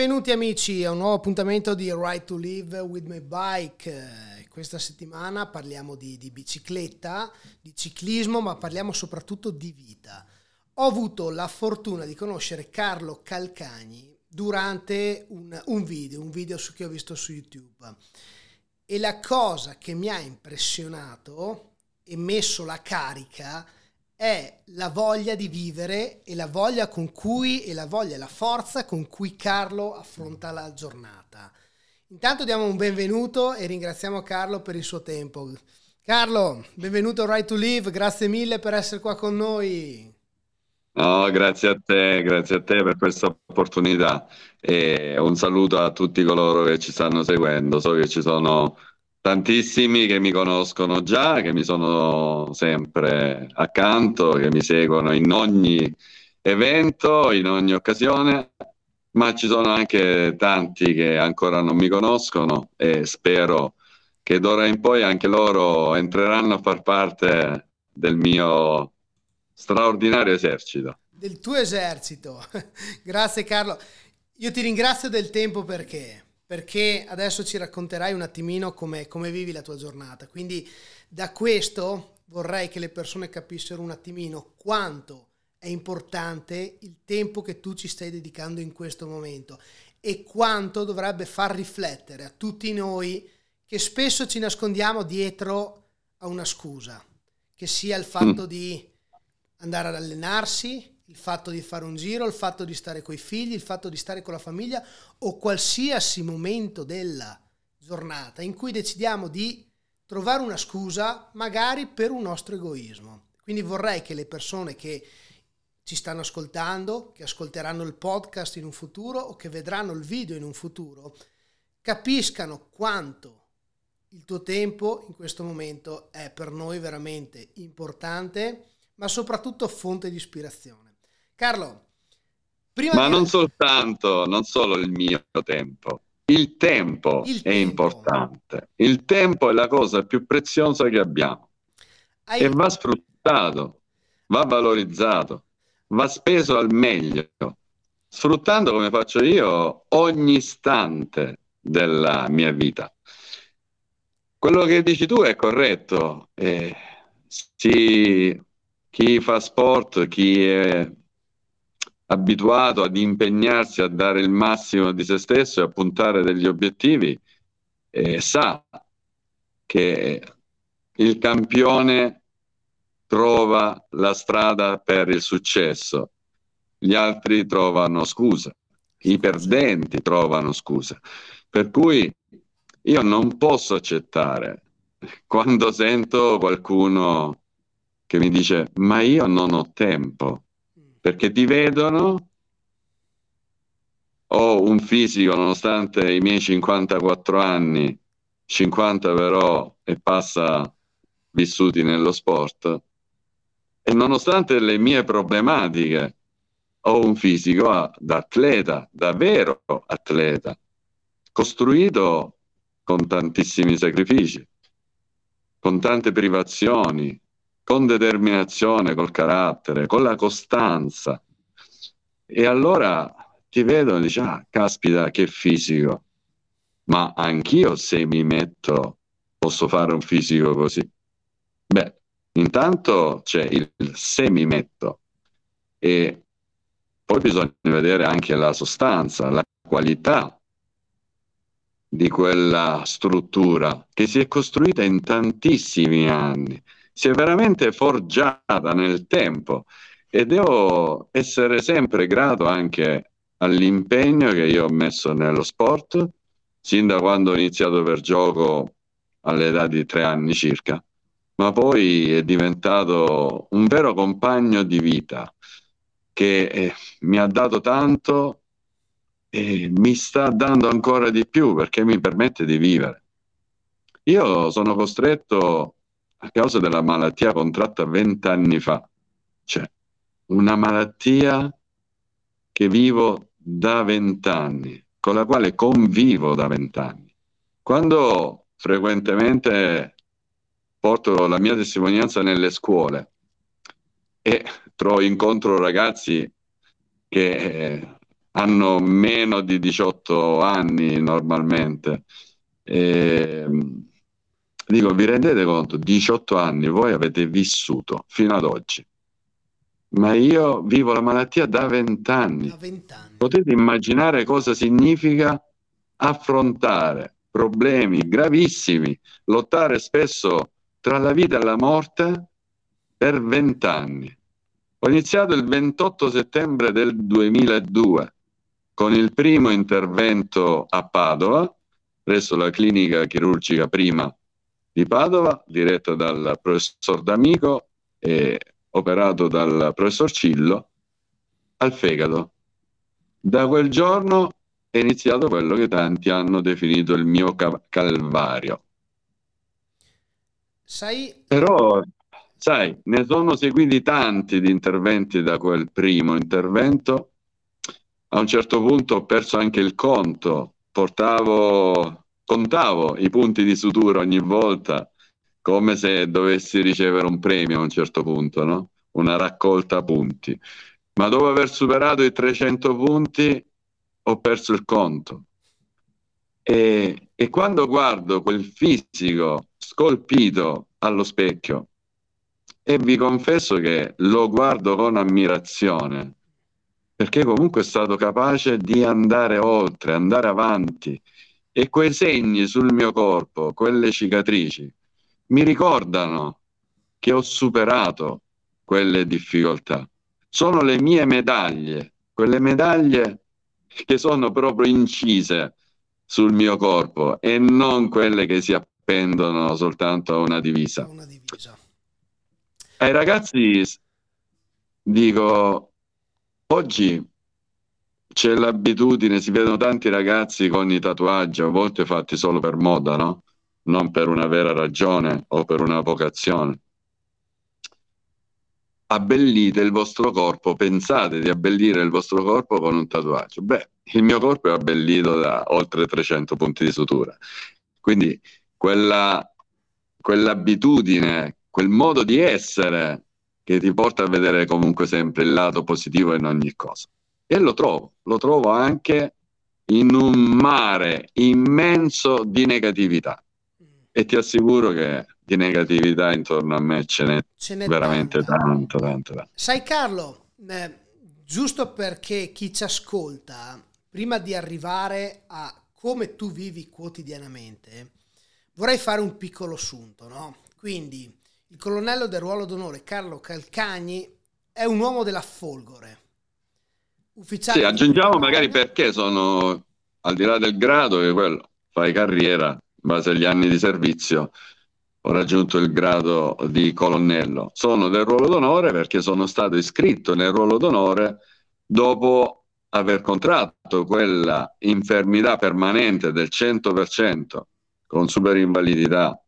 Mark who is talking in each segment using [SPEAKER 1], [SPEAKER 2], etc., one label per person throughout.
[SPEAKER 1] Benvenuti amici a un nuovo appuntamento di Right to Live with My Bike. Questa settimana parliamo di, di, bicicletta, di ciclismo, ma parliamo soprattutto di vita. Ho avuto la fortuna di conoscere Carlo Calcagni durante un, un video, un video che ho visto su YouTube. E la cosa che mi ha impressionato e messo la carica è la voglia di vivere e la voglia con cui e la voglia e la forza con cui Carlo affronta la giornata. Intanto diamo un benvenuto e ringraziamo Carlo per il suo tempo. Carlo, benvenuto a Right to Live, grazie mille per essere qua con noi.
[SPEAKER 2] No, grazie a te, grazie a te per questa opportunità e un saluto a tutti coloro che ci stanno seguendo. So che ci sono tantissimi che mi conoscono già, che mi sono sempre accanto, che mi seguono in ogni evento, in ogni occasione, ma ci sono anche tanti che ancora non mi conoscono e spero che d'ora in poi anche loro entreranno a far parte del mio straordinario esercito.
[SPEAKER 1] Del tuo esercito. Grazie Carlo. Io ti ringrazio del tempo perché perché adesso ci racconterai un attimino come, come vivi la tua giornata. Quindi da questo vorrei che le persone capissero un attimino quanto è importante il tempo che tu ci stai dedicando in questo momento e quanto dovrebbe far riflettere a tutti noi che spesso ci nascondiamo dietro a una scusa, che sia il fatto mm. di andare ad allenarsi, il fatto di fare un giro, il fatto di stare con i figli, il fatto di stare con la famiglia o qualsiasi momento della giornata in cui decidiamo di trovare una scusa magari per un nostro egoismo. Quindi vorrei che le persone che ci stanno ascoltando, che ascolteranno il podcast in un futuro o che vedranno il video in un futuro, capiscano quanto il tuo tempo in questo momento è per noi veramente importante, ma soprattutto fonte di ispirazione. Carlo,
[SPEAKER 2] prima Ma di... non soltanto, non solo il mio tempo. Il tempo il è tempo. importante. Il tempo è la cosa più preziosa che abbiamo. Hai... E va sfruttato, va valorizzato, va speso al meglio, sfruttando come faccio io ogni istante della mia vita. Quello che dici tu è corretto. Eh, si, chi fa sport, chi è abituato ad impegnarsi a dare il massimo di se stesso e a puntare degli obiettivi, eh, sa che il campione trova la strada per il successo, gli altri trovano scusa, i perdenti trovano scusa. Per cui io non posso accettare quando sento qualcuno che mi dice ma io non ho tempo perché ti vedono ho un fisico nonostante i miei 54 anni 50 però e passa vissuti nello sport e nonostante le mie problematiche ho un fisico da atleta, davvero atleta, costruito con tantissimi sacrifici, con tante privazioni, con determinazione, col carattere, con la costanza. E allora ti vedono e dici, ah, caspita, che fisico. Ma anch'io se mi metto posso fare un fisico così. Beh, intanto c'è il se mi metto e poi bisogna vedere anche la sostanza, la qualità di quella struttura che si è costruita in tantissimi anni si è veramente forgiata nel tempo e devo essere sempre grato anche all'impegno che io ho messo nello sport, sin da quando ho iniziato per gioco all'età di tre anni circa, ma poi è diventato un vero compagno di vita che eh, mi ha dato tanto e mi sta dando ancora di più perché mi permette di vivere. Io sono costretto a causa della malattia contratta vent'anni fa. Cioè, una malattia che vivo da vent'anni, con la quale convivo da vent'anni. Quando frequentemente porto la mia testimonianza nelle scuole e trovo incontro ragazzi che eh, hanno meno di 18 anni normalmente. E, dico, vi rendete conto, 18 anni voi avete vissuto fino ad oggi, ma io vivo la malattia da 20 anni. Da 20 anni. Potete immaginare cosa significa affrontare problemi gravissimi, lottare spesso tra la vita e la morte per 20 anni. Ho iniziato il 28 settembre del 2002 con il primo intervento a Padova, presso la clinica chirurgica prima di Padova, diretta dal professor D'Amico e operato dal professor Cillo, al fegato. Da quel giorno è iniziato quello che tanti hanno definito il mio calvario. Sai... Però, sai, ne sono seguiti tanti di interventi da quel primo intervento a un certo punto ho perso anche il conto, portavo, contavo i punti di sutura ogni volta, come se dovessi ricevere un premio a un certo punto, no? una raccolta punti. Ma dopo aver superato i 300 punti ho perso il conto. E, e quando guardo quel fisico scolpito allo specchio, e vi confesso che lo guardo con ammirazione, perché comunque è stato capace di andare oltre, andare avanti. E quei segni sul mio corpo, quelle cicatrici, mi ricordano che ho superato quelle difficoltà. Sono le mie medaglie, quelle medaglie che sono proprio incise sul mio corpo e non quelle che si appendono soltanto a una divisa. Una divisa. Ai ragazzi dico, Oggi c'è l'abitudine, si vedono tanti ragazzi con i tatuaggi, a volte fatti solo per moda, no? Non per una vera ragione o per una vocazione. Abbellite il vostro corpo, pensate di abbellire il vostro corpo con un tatuaggio. Beh, il mio corpo è abbellito da oltre 300 punti di sutura. Quindi quella, quell'abitudine, quel modo di essere che ti porta a vedere comunque sempre il lato positivo in ogni cosa. E lo trovo, lo trovo anche in un mare immenso di negatività. E ti assicuro che di negatività intorno a me ce n'è, ce n'è veramente tanto, tanto, tanto.
[SPEAKER 1] Sai Carlo, eh, giusto perché chi ci ascolta, prima di arrivare a come tu vivi quotidianamente, vorrei fare un piccolo assunto, no? Quindi il colonnello del ruolo d'onore Carlo Calcagni è un uomo della Folgore.
[SPEAKER 2] Ufficiale sì, aggiungiamo magari perché sono, al di là del grado, che quello fai carriera in base agli anni di servizio, ho raggiunto il grado di colonnello. Sono del ruolo d'onore perché sono stato iscritto nel ruolo d'onore dopo aver contratto quella infermità permanente del 100% con superinvalidità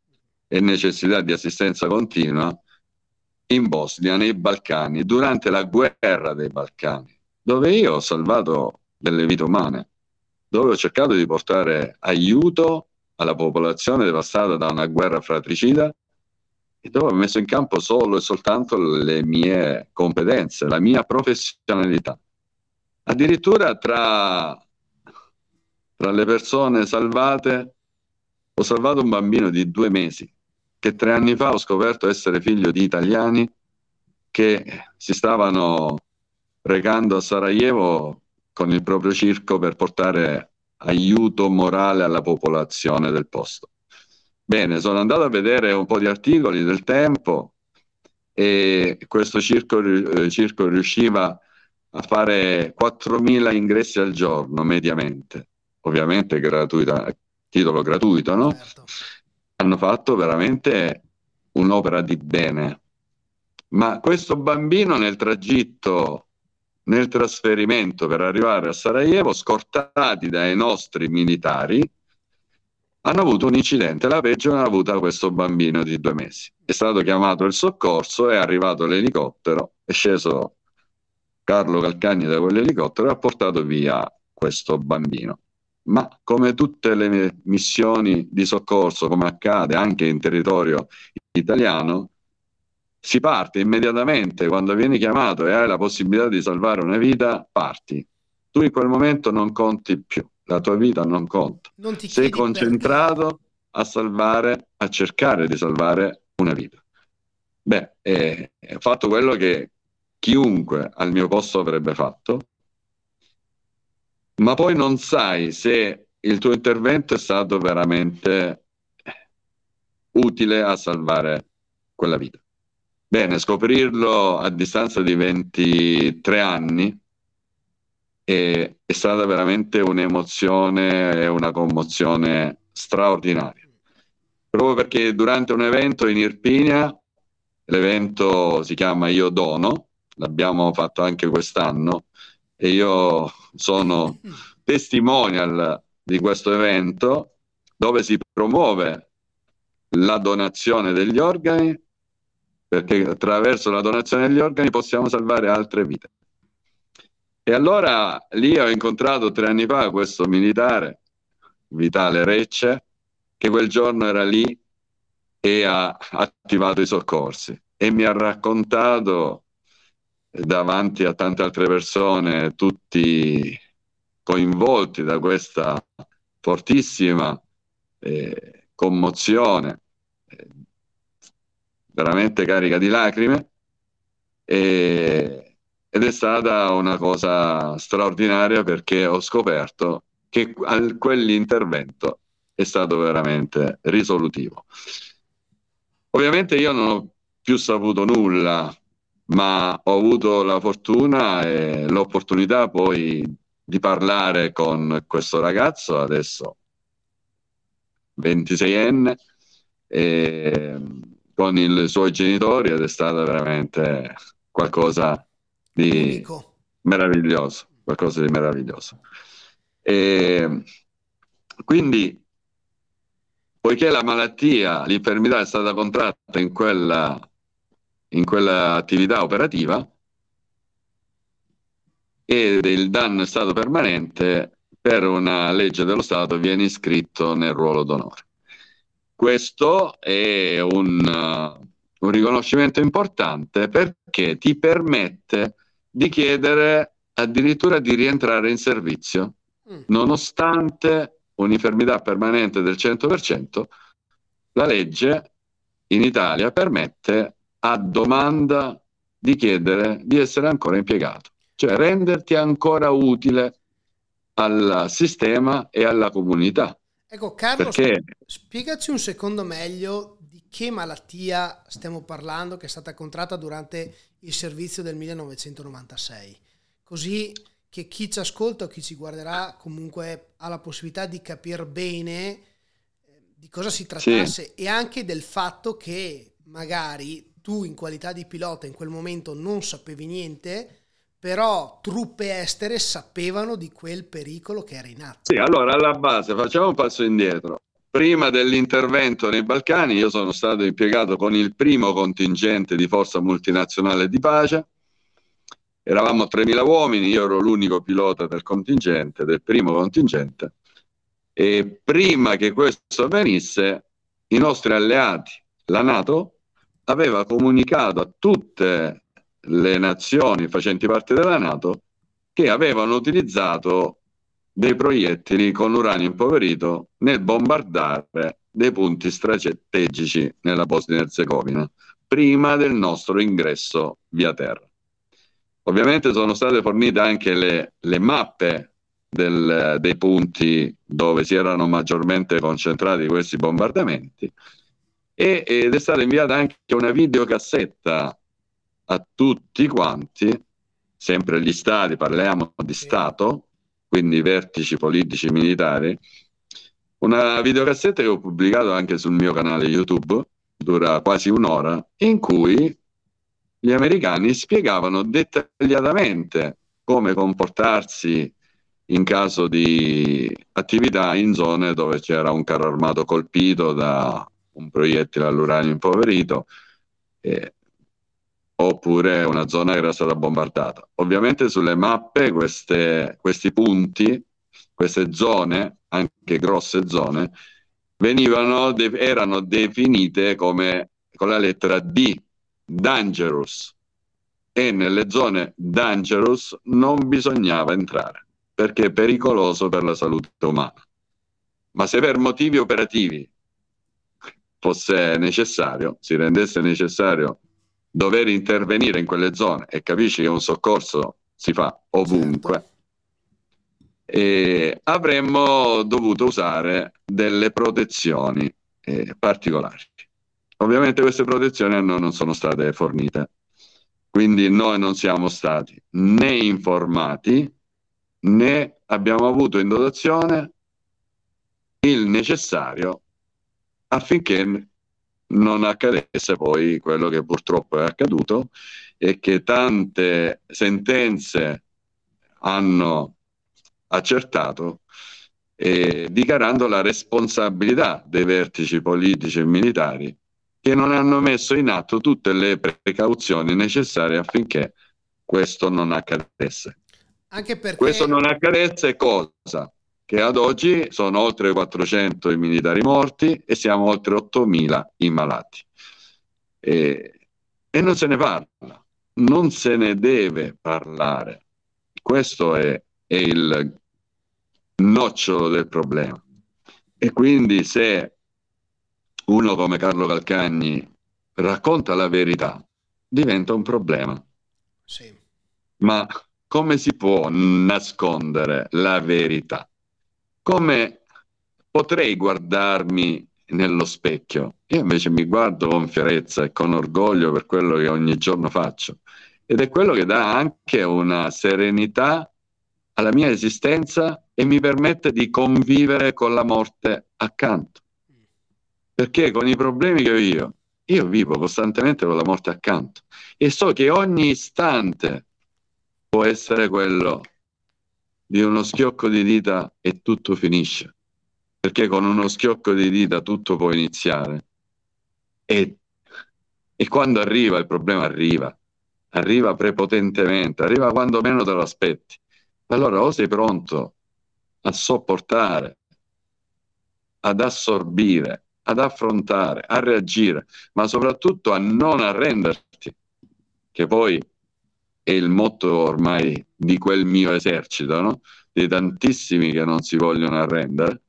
[SPEAKER 2] e necessità di assistenza continua in Bosnia, nei Balcani, durante la guerra dei Balcani, dove io ho salvato delle vite umane, dove ho cercato di portare aiuto alla popolazione devastata da una guerra fratricida e dove ho messo in campo solo e soltanto le mie competenze, la mia professionalità. Addirittura tra, tra le persone salvate ho salvato un bambino di due mesi che tre anni fa ho scoperto essere figlio di italiani che si stavano recando a Sarajevo con il proprio circo per portare aiuto morale alla popolazione del posto. Bene, sono andato a vedere un po' di articoli del tempo e questo circo, eh, circo riusciva a fare 4.000 ingressi al giorno mediamente, ovviamente gratuita, titolo gratuito, no? Certo hanno fatto veramente un'opera di bene. Ma questo bambino nel tragitto, nel trasferimento per arrivare a Sarajevo, scortati dai nostri militari, hanno avuto un incidente. La peggio l'ha avuta questo bambino di due mesi. È stato chiamato il soccorso, è arrivato l'elicottero, è sceso Carlo Calcagni da quell'elicottero e ha portato via questo bambino ma come tutte le missioni di soccorso, come accade anche in territorio italiano, si parte immediatamente quando vieni chiamato e hai la possibilità di salvare una vita, parti. tu in quel momento non conti più, la tua vita non conta. Non Sei concentrato perché. a salvare, a cercare di salvare una vita. Beh, eh, ho fatto quello che chiunque al mio posto avrebbe fatto, ma poi non sai se il tuo intervento è stato veramente utile a salvare quella vita. Bene, scoprirlo a distanza di 23 anni è, è stata veramente un'emozione e una commozione straordinaria. Proprio perché durante un evento in Irpinia, l'evento si chiama Io Dono, l'abbiamo fatto anche quest'anno e io sono testimonial di questo evento dove si promuove la donazione degli organi perché attraverso la donazione degli organi possiamo salvare altre vite. E allora lì ho incontrato tre anni fa questo militare, Vitale Recce, che quel giorno era lì e ha attivato i soccorsi e mi ha raccontato davanti a tante altre persone, tutti coinvolti da questa fortissima eh, commozione, eh, veramente carica di lacrime, e, ed è stata una cosa straordinaria perché ho scoperto che quell'intervento è stato veramente risolutivo. Ovviamente io non ho più saputo nulla, ma ho avuto la fortuna e l'opportunità poi di parlare con questo ragazzo, adesso 26enne, e con i suoi genitori ed è stato veramente qualcosa di meraviglioso, qualcosa di meraviglioso. E quindi, poiché la malattia, l'infermità è stata contratta in quella, in quella attività operativa, ed il danno è stato permanente, per una legge dello Stato viene iscritto nel ruolo d'onore. Questo è un, uh, un riconoscimento importante perché ti permette di chiedere addirittura di rientrare in servizio, mm. nonostante un'infermità permanente del 100%, la legge in Italia permette a domanda di chiedere di essere ancora impiegato cioè renderti ancora utile al sistema e alla comunità.
[SPEAKER 1] Ecco, Carlo, Perché... spiegaci un secondo meglio di che malattia stiamo parlando che è stata contratta durante il servizio del 1996, così che chi ci ascolta o chi ci guarderà comunque ha la possibilità di capire bene eh, di cosa si trattasse sì. e anche del fatto che magari tu in qualità di pilota in quel momento non sapevi niente, però truppe estere sapevano di quel pericolo che era in atto.
[SPEAKER 2] Sì, allora alla base facciamo un passo indietro. Prima dell'intervento nei Balcani io sono stato impiegato con il primo contingente di forza multinazionale di pace. Eravamo 3.000 uomini, io ero l'unico pilota del contingente, del primo contingente. E prima che questo avvenisse, i nostri alleati, la Nato, aveva comunicato a tutte le nazioni facenti parte della Nato che avevano utilizzato dei proiettili con uranio impoverito nel bombardare dei punti strategici nella Bosnia Herzegovina prima del nostro ingresso via terra. Ovviamente sono state fornite anche le, le mappe del, dei punti dove si erano maggiormente concentrati questi bombardamenti e, ed è stata inviata anche una videocassetta a tutti quanti, sempre gli stati, parliamo di Stato, quindi vertici politici militari, una videocassetta che ho pubblicato anche sul mio canale YouTube, dura quasi un'ora, in cui gli americani spiegavano dettagliatamente come comportarsi in caso di attività in zone dove c'era un carro armato colpito da un proiettile all'uranio impoverito. Eh, oppure una zona che era stata bombardata. Ovviamente sulle mappe queste, questi punti, queste zone, anche grosse zone, venivano, de- erano definite come con la lettera D, dangerous, e nelle zone dangerous non bisognava entrare. perché è pericoloso per la salute umana. Ma se per motivi operativi fosse necessario, si rendesse necessario dover intervenire in quelle zone e capisci che un soccorso si fa ovunque, certo. e avremmo dovuto usare delle protezioni eh, particolari. Ovviamente queste protezioni a noi non sono state fornite, quindi noi non siamo stati né informati né abbiamo avuto in dotazione il necessario affinché non accadesse poi quello che purtroppo è accaduto e che tante sentenze hanno accertato eh, dichiarando la responsabilità dei vertici politici e militari che non hanno messo in atto tutte le precauzioni necessarie affinché questo non accadesse. Anche perché... Questo non accadesse cosa? Che ad oggi sono oltre 400 i militari morti e siamo oltre 8.000 i malati. E, e non se ne parla, non se ne deve parlare. Questo è, è il nocciolo del problema. E quindi se uno come Carlo Calcagni racconta la verità, diventa un problema. Sì. Ma come si può nascondere la verità? Come potrei guardarmi nello specchio? Io invece mi guardo con fierezza e con orgoglio per quello che ogni giorno faccio ed è quello che dà anche una serenità alla mia esistenza e mi permette di convivere con la morte accanto. Perché con i problemi che ho io, io vivo costantemente con la morte accanto e so che ogni istante può essere quello di uno schiocco di dita e tutto finisce. Perché con uno schiocco di dita tutto può iniziare. E, e quando arriva il problema arriva, arriva prepotentemente, arriva quando meno te lo aspetti. Allora o sei pronto a sopportare, ad assorbire, ad affrontare, a reagire, ma soprattutto a non arrenderti, che poi è il motto ormai di quel mio esercito, no? di tantissimi che non si vogliono arrendere,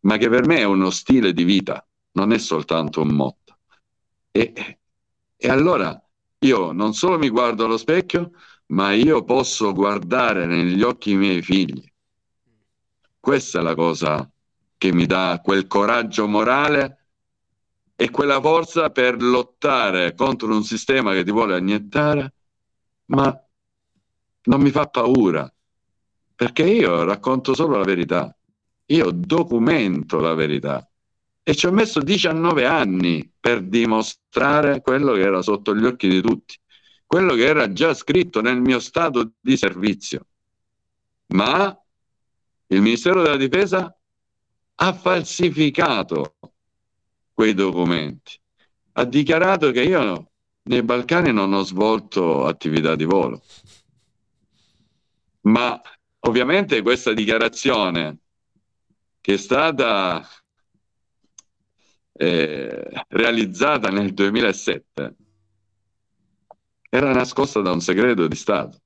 [SPEAKER 2] ma che per me è uno stile di vita, non è soltanto un motto. E, e allora io non solo mi guardo allo specchio, ma io posso guardare negli occhi i miei figli. Questa è la cosa che mi dà quel coraggio morale e quella forza per lottare contro un sistema che ti vuole anniettare, ma non mi fa paura, perché io racconto solo la verità, io documento la verità e ci ho messo 19 anni per dimostrare quello che era sotto gli occhi di tutti quello che era già scritto nel mio stato di servizio. Ma il Ministero della Difesa ha falsificato quei documenti, ha dichiarato che io nei Balcani non ho svolto attività di volo. Ma ovviamente questa dichiarazione che è stata eh, realizzata nel 2007 era nascosta da un segreto di Stato.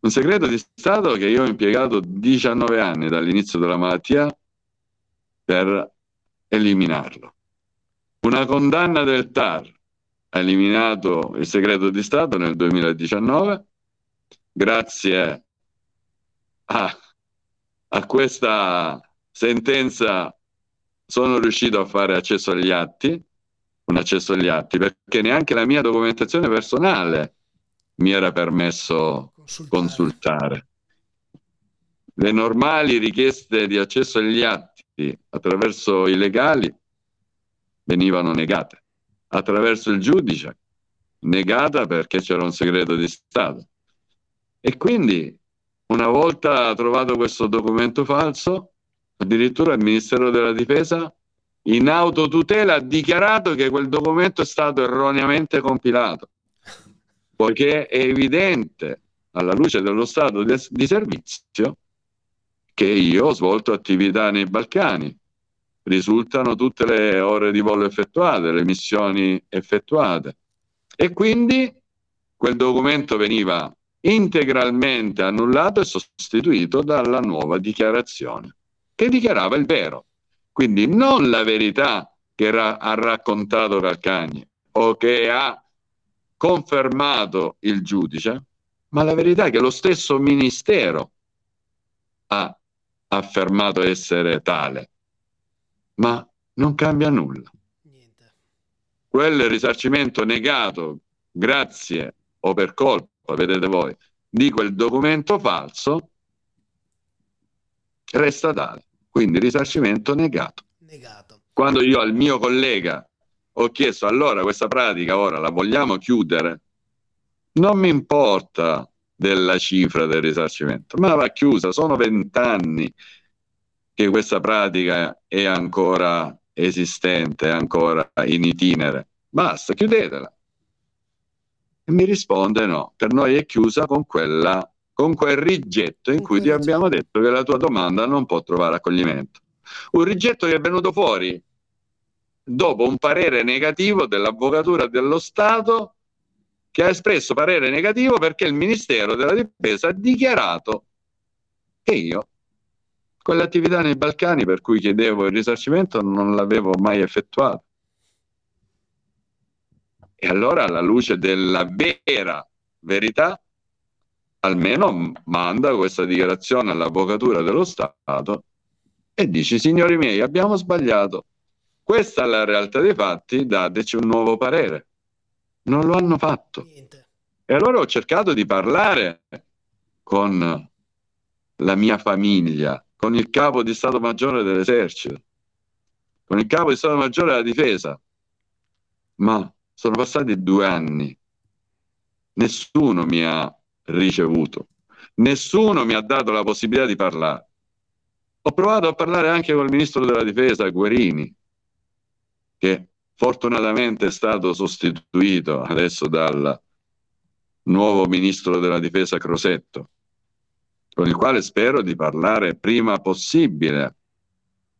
[SPEAKER 2] Un segreto di Stato che io ho impiegato 19 anni dall'inizio della malattia per eliminarlo. Una condanna del TAR ha eliminato il segreto di Stato nel 2019 grazie a, a questa sentenza sono riuscito a fare accesso agli atti un accesso agli atti, perché neanche la mia documentazione personale mi era permesso consultare. consultare. Le normali richieste di accesso agli atti attraverso i legali venivano negate, attraverso il giudice negata perché c'era un segreto di Stato. E quindi, una volta trovato questo documento falso, addirittura il Ministero della Difesa in autotutela ha dichiarato che quel documento è stato erroneamente compilato, poiché è evidente alla luce dello stato di, servizio che io ho svolto attività nei Balcani. Risultano tutte le ore di volo effettuate, le missioni effettuate. E quindi quel documento veniva integralmente annullato e sostituito dalla nuova dichiarazione, che dichiarava il vero. Quindi non la verità che ra- ha raccontato Calcagni o che ha confermato il giudice, ma la verità che lo stesso ministero ha affermato essere tale, ma non cambia nulla. Niente. Quel risarcimento negato grazie o per colpa, vedete voi, di quel documento falso resta tale. Quindi risarcimento negato. negato. Quando io al mio collega ho chiesto allora questa pratica ora la vogliamo chiudere, non mi importa della cifra del risarcimento, ma va chiusa, sono vent'anni che questa pratica è ancora esistente, è ancora in itinere. Basta, chiudetela. E mi risponde no, per noi è chiusa con, quella, con quel rigetto in cui ti abbiamo detto che la tua domanda non può trovare accoglimento. Un rigetto che è venuto fuori dopo un parere negativo dell'Avvocatura dello Stato che ha espresso parere negativo perché il Ministero della Difesa ha dichiarato che io quell'attività nei Balcani per cui chiedevo il risarcimento non l'avevo mai effettuato. E allora alla luce della vera verità, almeno manda questa dichiarazione all'Avvocatura dello Stato e dici, signori miei, abbiamo sbagliato. Questa è la realtà dei fatti, dateci un nuovo parere. Non lo hanno fatto. Niente. E allora ho cercato di parlare con la mia famiglia, con il capo di Stato Maggiore dell'Esercito, con il capo di Stato Maggiore della Difesa. Ma sono passati due anni, nessuno mi ha ricevuto, nessuno mi ha dato la possibilità di parlare. Ho provato a parlare anche con il ministro della Difesa, Guerini, che fortunatamente è stato sostituito adesso dal nuovo ministro della difesa Crosetto, con il quale spero di parlare prima possibile,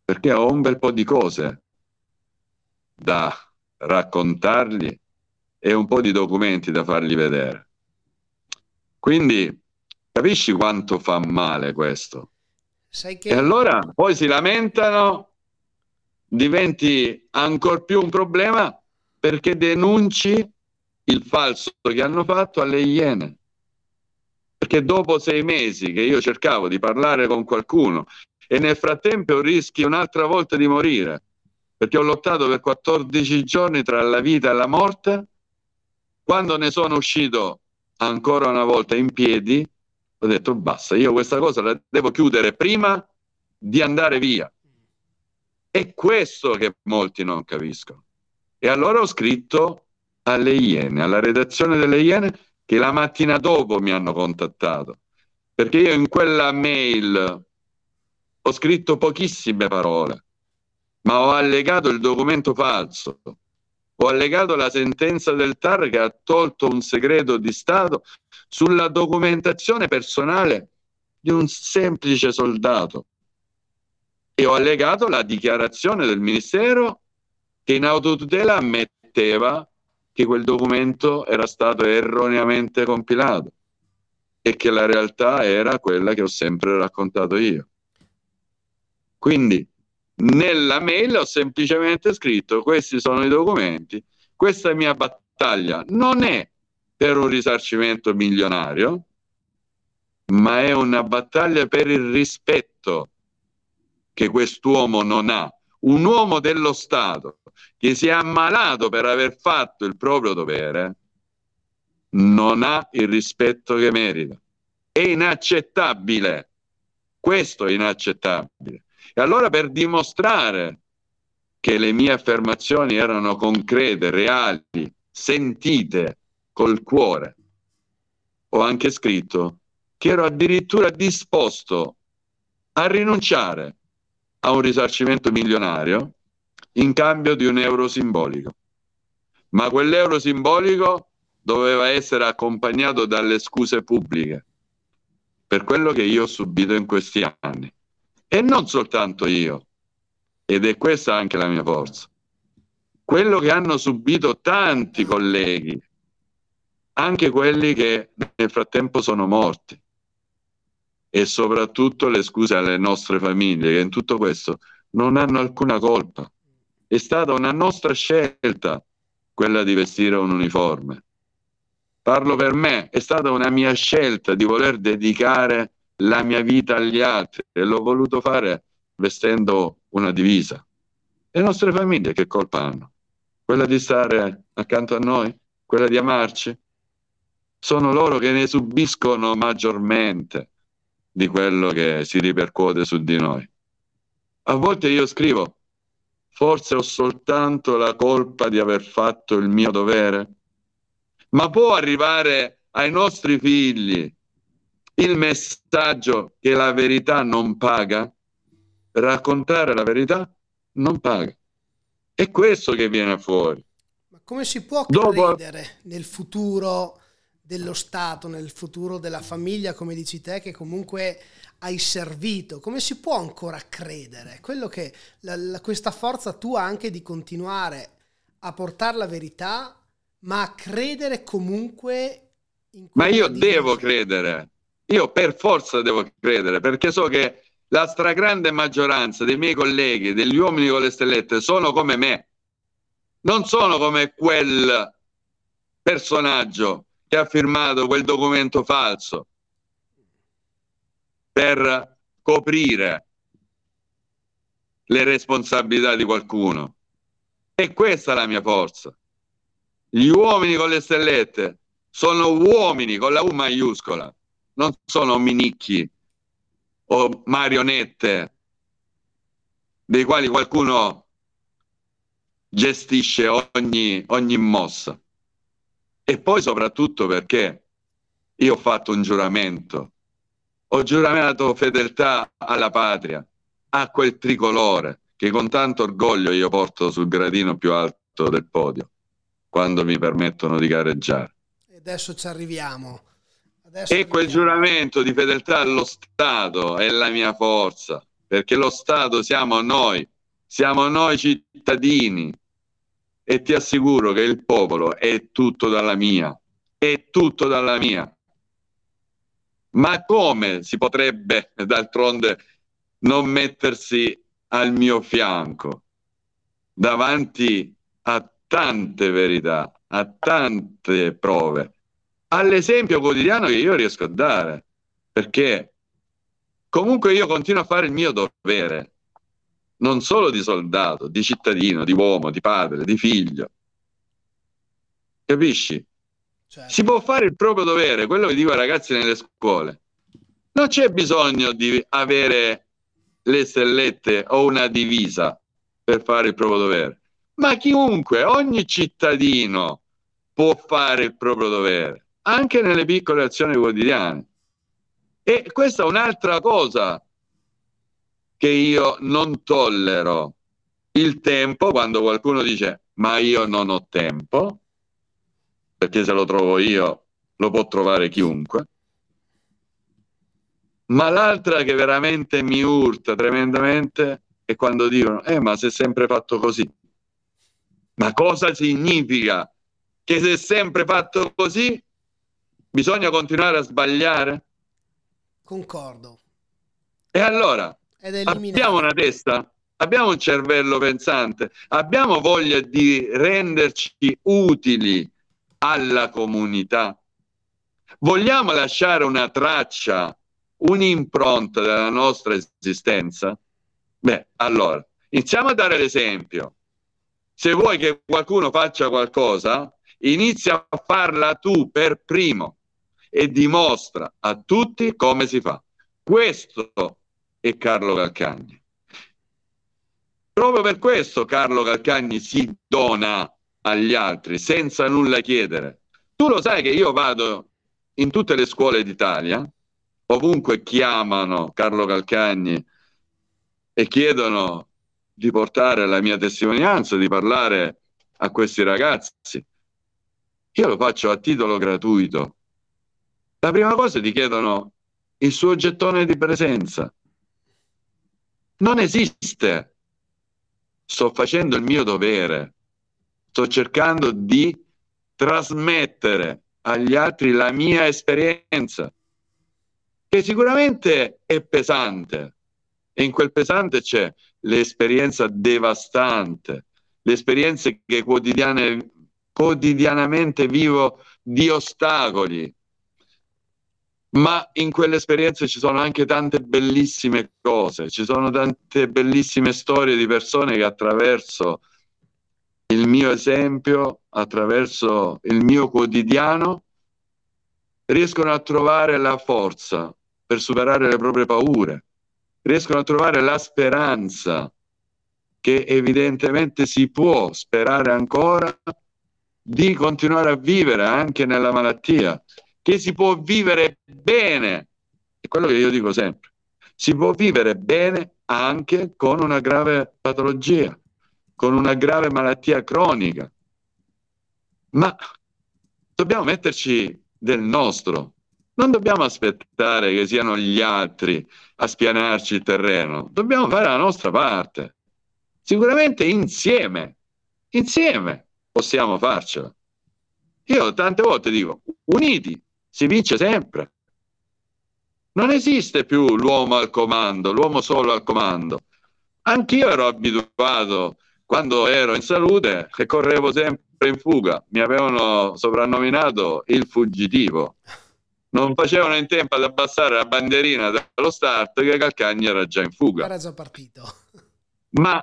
[SPEAKER 2] perché ho un bel po' di cose da raccontargli e un po' di documenti da fargli vedere. Quindi capisci quanto fa male questo? Che... E allora poi si lamentano diventi ancora più un problema perché denunci il falso che hanno fatto alle Iene. Perché dopo sei mesi che io cercavo di parlare con qualcuno e nel frattempo rischi un'altra volta di morire, perché ho lottato per 14 giorni tra la vita e la morte, quando ne sono uscito ancora una volta in piedi, ho detto basta, io questa cosa la devo chiudere prima di andare via. È questo che molti non capiscono. E allora ho scritto alle Iene, alla redazione delle Iene, che la mattina dopo mi hanno contattato. Perché io in quella mail ho scritto pochissime parole, ma ho allegato il documento falso. Ho allegato la sentenza del TAR che ha tolto un segreto di Stato sulla documentazione personale di un semplice soldato e ho allegato la dichiarazione del Ministero che in autotutela ammetteva che quel documento era stato erroneamente compilato e che la realtà era quella che ho sempre raccontato io. Quindi nella mail ho semplicemente scritto questi sono i documenti, questa è mia battaglia, non è per un risarcimento milionario, ma è una battaglia per il rispetto che quest'uomo non ha. Un uomo dello Stato che si è ammalato per aver fatto il proprio dovere non ha il rispetto che merita. È inaccettabile. Questo è inaccettabile. E allora per dimostrare che le mie affermazioni erano concrete, reali, sentite col cuore, ho anche scritto che ero addirittura disposto a rinunciare a un risarcimento milionario in cambio di un euro simbolico. Ma quell'euro simbolico doveva essere accompagnato dalle scuse pubbliche per quello che io ho subito in questi anni. E non soltanto io, ed è questa anche la mia forza. Quello che hanno subito tanti colleghi anche quelli che nel frattempo sono morti e soprattutto le scuse alle nostre famiglie che in tutto questo non hanno alcuna colpa. È stata una nostra scelta quella di vestire un uniforme. Parlo per me, è stata una mia scelta di voler dedicare la mia vita agli altri e l'ho voluto fare vestendo una divisa. Le nostre famiglie che colpa hanno? Quella di stare accanto a noi? Quella di amarci? Sono loro che ne subiscono maggiormente di quello che si ripercuote su di noi. A volte io scrivo, forse ho soltanto la colpa di aver fatto il mio dovere, ma può arrivare ai nostri figli il messaggio che la verità non paga? Raccontare la verità non paga. È questo che viene fuori.
[SPEAKER 1] Ma come si può Dopo... credere nel futuro dello Stato, nel futuro della famiglia, come dici te, che comunque hai servito? Come si può ancora credere? Quello che la, la, questa forza tua anche di continuare a portare la verità, ma a credere comunque
[SPEAKER 2] in Ma io devo credere. Io per forza devo credere, perché so che la stragrande maggioranza dei miei colleghi, degli uomini con le stellette, sono come me. Non sono come quel personaggio che ha firmato quel documento falso per coprire le responsabilità di qualcuno. E questa è la mia forza. Gli uomini con le stellette sono uomini con la U maiuscola, non sono minicchi o marionette dei quali qualcuno gestisce ogni, ogni mossa. E poi soprattutto perché io ho fatto un giuramento, ho giurato fedeltà alla patria, a quel tricolore che con tanto orgoglio io porto sul gradino più alto del podio, quando mi permettono di gareggiare.
[SPEAKER 1] E adesso ci arriviamo.
[SPEAKER 2] Adesso e quel giuramento di fedeltà allo Stato è la mia forza, perché lo Stato siamo noi, siamo noi cittadini, e ti assicuro che il popolo è tutto dalla mia, è tutto dalla mia. Ma come si potrebbe d'altronde non mettersi al mio fianco davanti a tante verità, a tante prove, all'esempio quotidiano che io riesco a dare? Perché comunque io continuo a fare il mio dovere, non solo di soldato, di cittadino, di uomo, di padre, di figlio. Capisci? Certo. Si può fare il proprio dovere, quello che dico ai ragazzi nelle scuole. Non c'è bisogno di avere le stellette o una divisa per fare il proprio dovere, ma chiunque, ogni cittadino può fare il proprio dovere, anche nelle piccole azioni quotidiane. E questa è un'altra cosa che io non tollero il tempo quando qualcuno dice ma io non ho tempo, perché se lo trovo io lo può trovare chiunque. Ma l'altra che veramente mi urta tremendamente è quando dicono, eh ma si è sempre fatto così. Ma cosa significa? Che se è sempre fatto così bisogna continuare a sbagliare?
[SPEAKER 1] Concordo.
[SPEAKER 2] E allora, abbiamo una testa, abbiamo un cervello pensante, abbiamo voglia di renderci utili alla comunità. Vogliamo lasciare una traccia, un'impronta della nostra esistenza? Beh, allora, iniziamo a dare l'esempio. Se vuoi che qualcuno faccia qualcosa, inizia a farla tu per primo e dimostra a tutti come si fa. Questo e Carlo Calcagni. Proprio per questo Carlo Calcagni si dona agli altri senza nulla chiedere. Tu lo sai che io vado in tutte le scuole d'Italia, ovunque chiamano Carlo Calcagni e chiedono di portare la mia testimonianza, di parlare a questi ragazzi. Io lo faccio a titolo gratuito. La prima cosa ti chiedono il suo gettone di presenza non esiste. Sto facendo il mio dovere, sto cercando di trasmettere agli altri la mia esperienza, che sicuramente è pesante. E in quel pesante c'è l'esperienza devastante, l'esperienza che quotidianamente vivo di ostacoli, ma in quell'esperienza ci sono anche tante bellissime cose, ci sono tante bellissime storie di persone che attraverso il mio esempio, attraverso il mio quotidiano, riescono a trovare la forza per superare le proprie paure, riescono a trovare la speranza che evidentemente si può sperare ancora di continuare a vivere anche nella malattia, che si può vivere bene, è quello che io dico sempre, si può vivere bene anche con una grave patologia, con una grave malattia cronica, ma dobbiamo metterci del nostro, non dobbiamo aspettare che siano gli altri a spianarci il terreno, dobbiamo fare la nostra parte, sicuramente insieme, insieme possiamo farcela. Io tante volte dico, uniti si vince sempre. Non esiste più l'uomo al comando, l'uomo solo al comando. Anch'io ero abituato, quando ero in salute, che correvo sempre in fuga. Mi avevano soprannominato il fuggitivo. Non facevano in tempo ad abbassare la bandierina dello start che Calcagni era già in fuga.
[SPEAKER 1] Era già partito.
[SPEAKER 2] Ma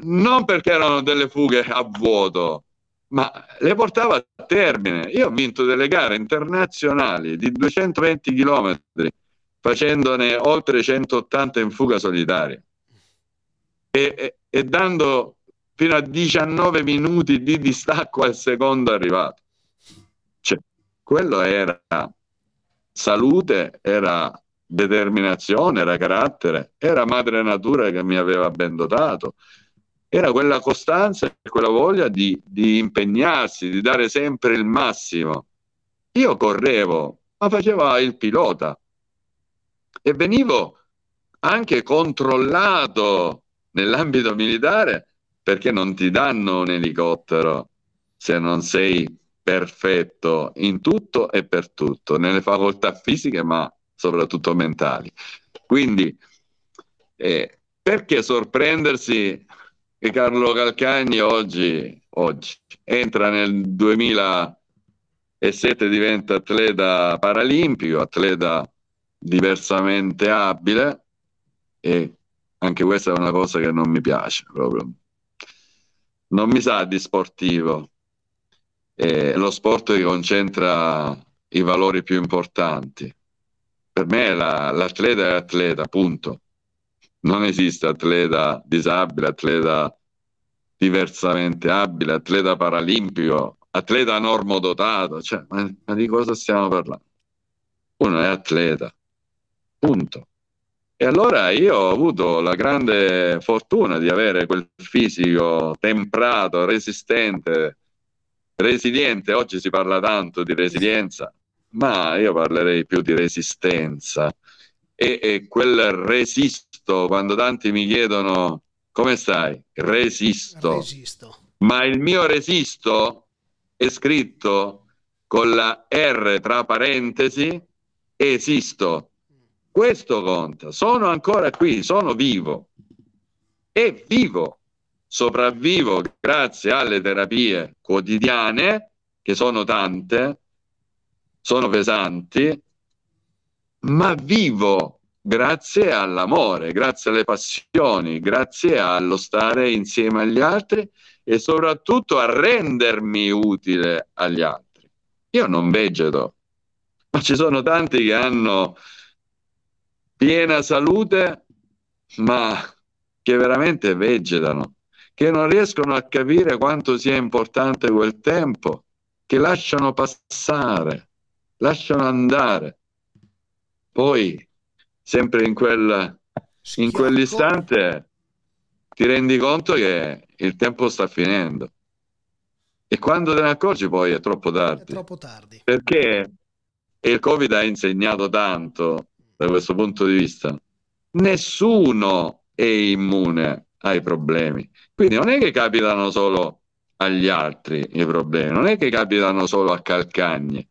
[SPEAKER 2] non perché erano delle fughe a vuoto, ma le portava a termine. Io ho vinto delle gare internazionali di 220 km, facendone oltre 180 in fuga solitaria e, e, e dando fino a 19 minuti di distacco al secondo arrivato. Cioè, quello era salute, era determinazione, era carattere, era madre natura che mi aveva ben dotato era quella costanza e quella voglia di, di impegnarsi, di dare sempre il massimo. Io correvo, ma faceva il pilota e venivo anche controllato nell'ambito militare perché non ti danno un elicottero se non sei perfetto in tutto e per tutto, nelle facoltà fisiche ma soprattutto mentali. Quindi eh, perché sorprendersi che Carlo Calcagni oggi, oggi entra nel 2007 diventa atleta paralimpico, atleta diversamente abile e anche questa è una cosa che non mi piace proprio. Non mi sa di sportivo. È lo sport che concentra i valori più importanti. Per me la, l'atleta è atleta, punto non esiste atleta disabile, atleta diversamente abile, atleta paralimpico, atleta normodotato, cioè, ma, ma di cosa stiamo parlando? Uno è atleta, punto. E allora io ho avuto la grande fortuna di avere quel fisico temprato, resistente, resiliente. Oggi si parla tanto di resilienza, ma io parlerei più di resistenza. E, e quel resisto quando tanti mi chiedono come stai? Resisto. resisto. Ma il mio resisto è scritto con la R tra parentesi, esisto. Questo conta. Sono ancora qui, sono vivo. E vivo. Sopravvivo grazie alle terapie quotidiane, che sono tante, sono pesanti, ma vivo grazie all'amore, grazie alle passioni, grazie allo stare insieme agli altri e soprattutto a rendermi utile agli altri. Io non vegeto, ma ci sono tanti che hanno piena salute, ma che veramente vegetano, che non riescono a capire quanto sia importante quel tempo, che lasciano passare, lasciano andare. Poi sempre in, quel, in quell'istante ti rendi conto che il tempo sta finendo. E quando te ne accorgi poi è troppo tardi. È
[SPEAKER 1] troppo tardi.
[SPEAKER 2] Perché il Covid ha insegnato tanto da questo punto di vista. Nessuno è immune ai problemi. Quindi non è che capitano solo agli altri i problemi, non è che capitano solo a Calcagni,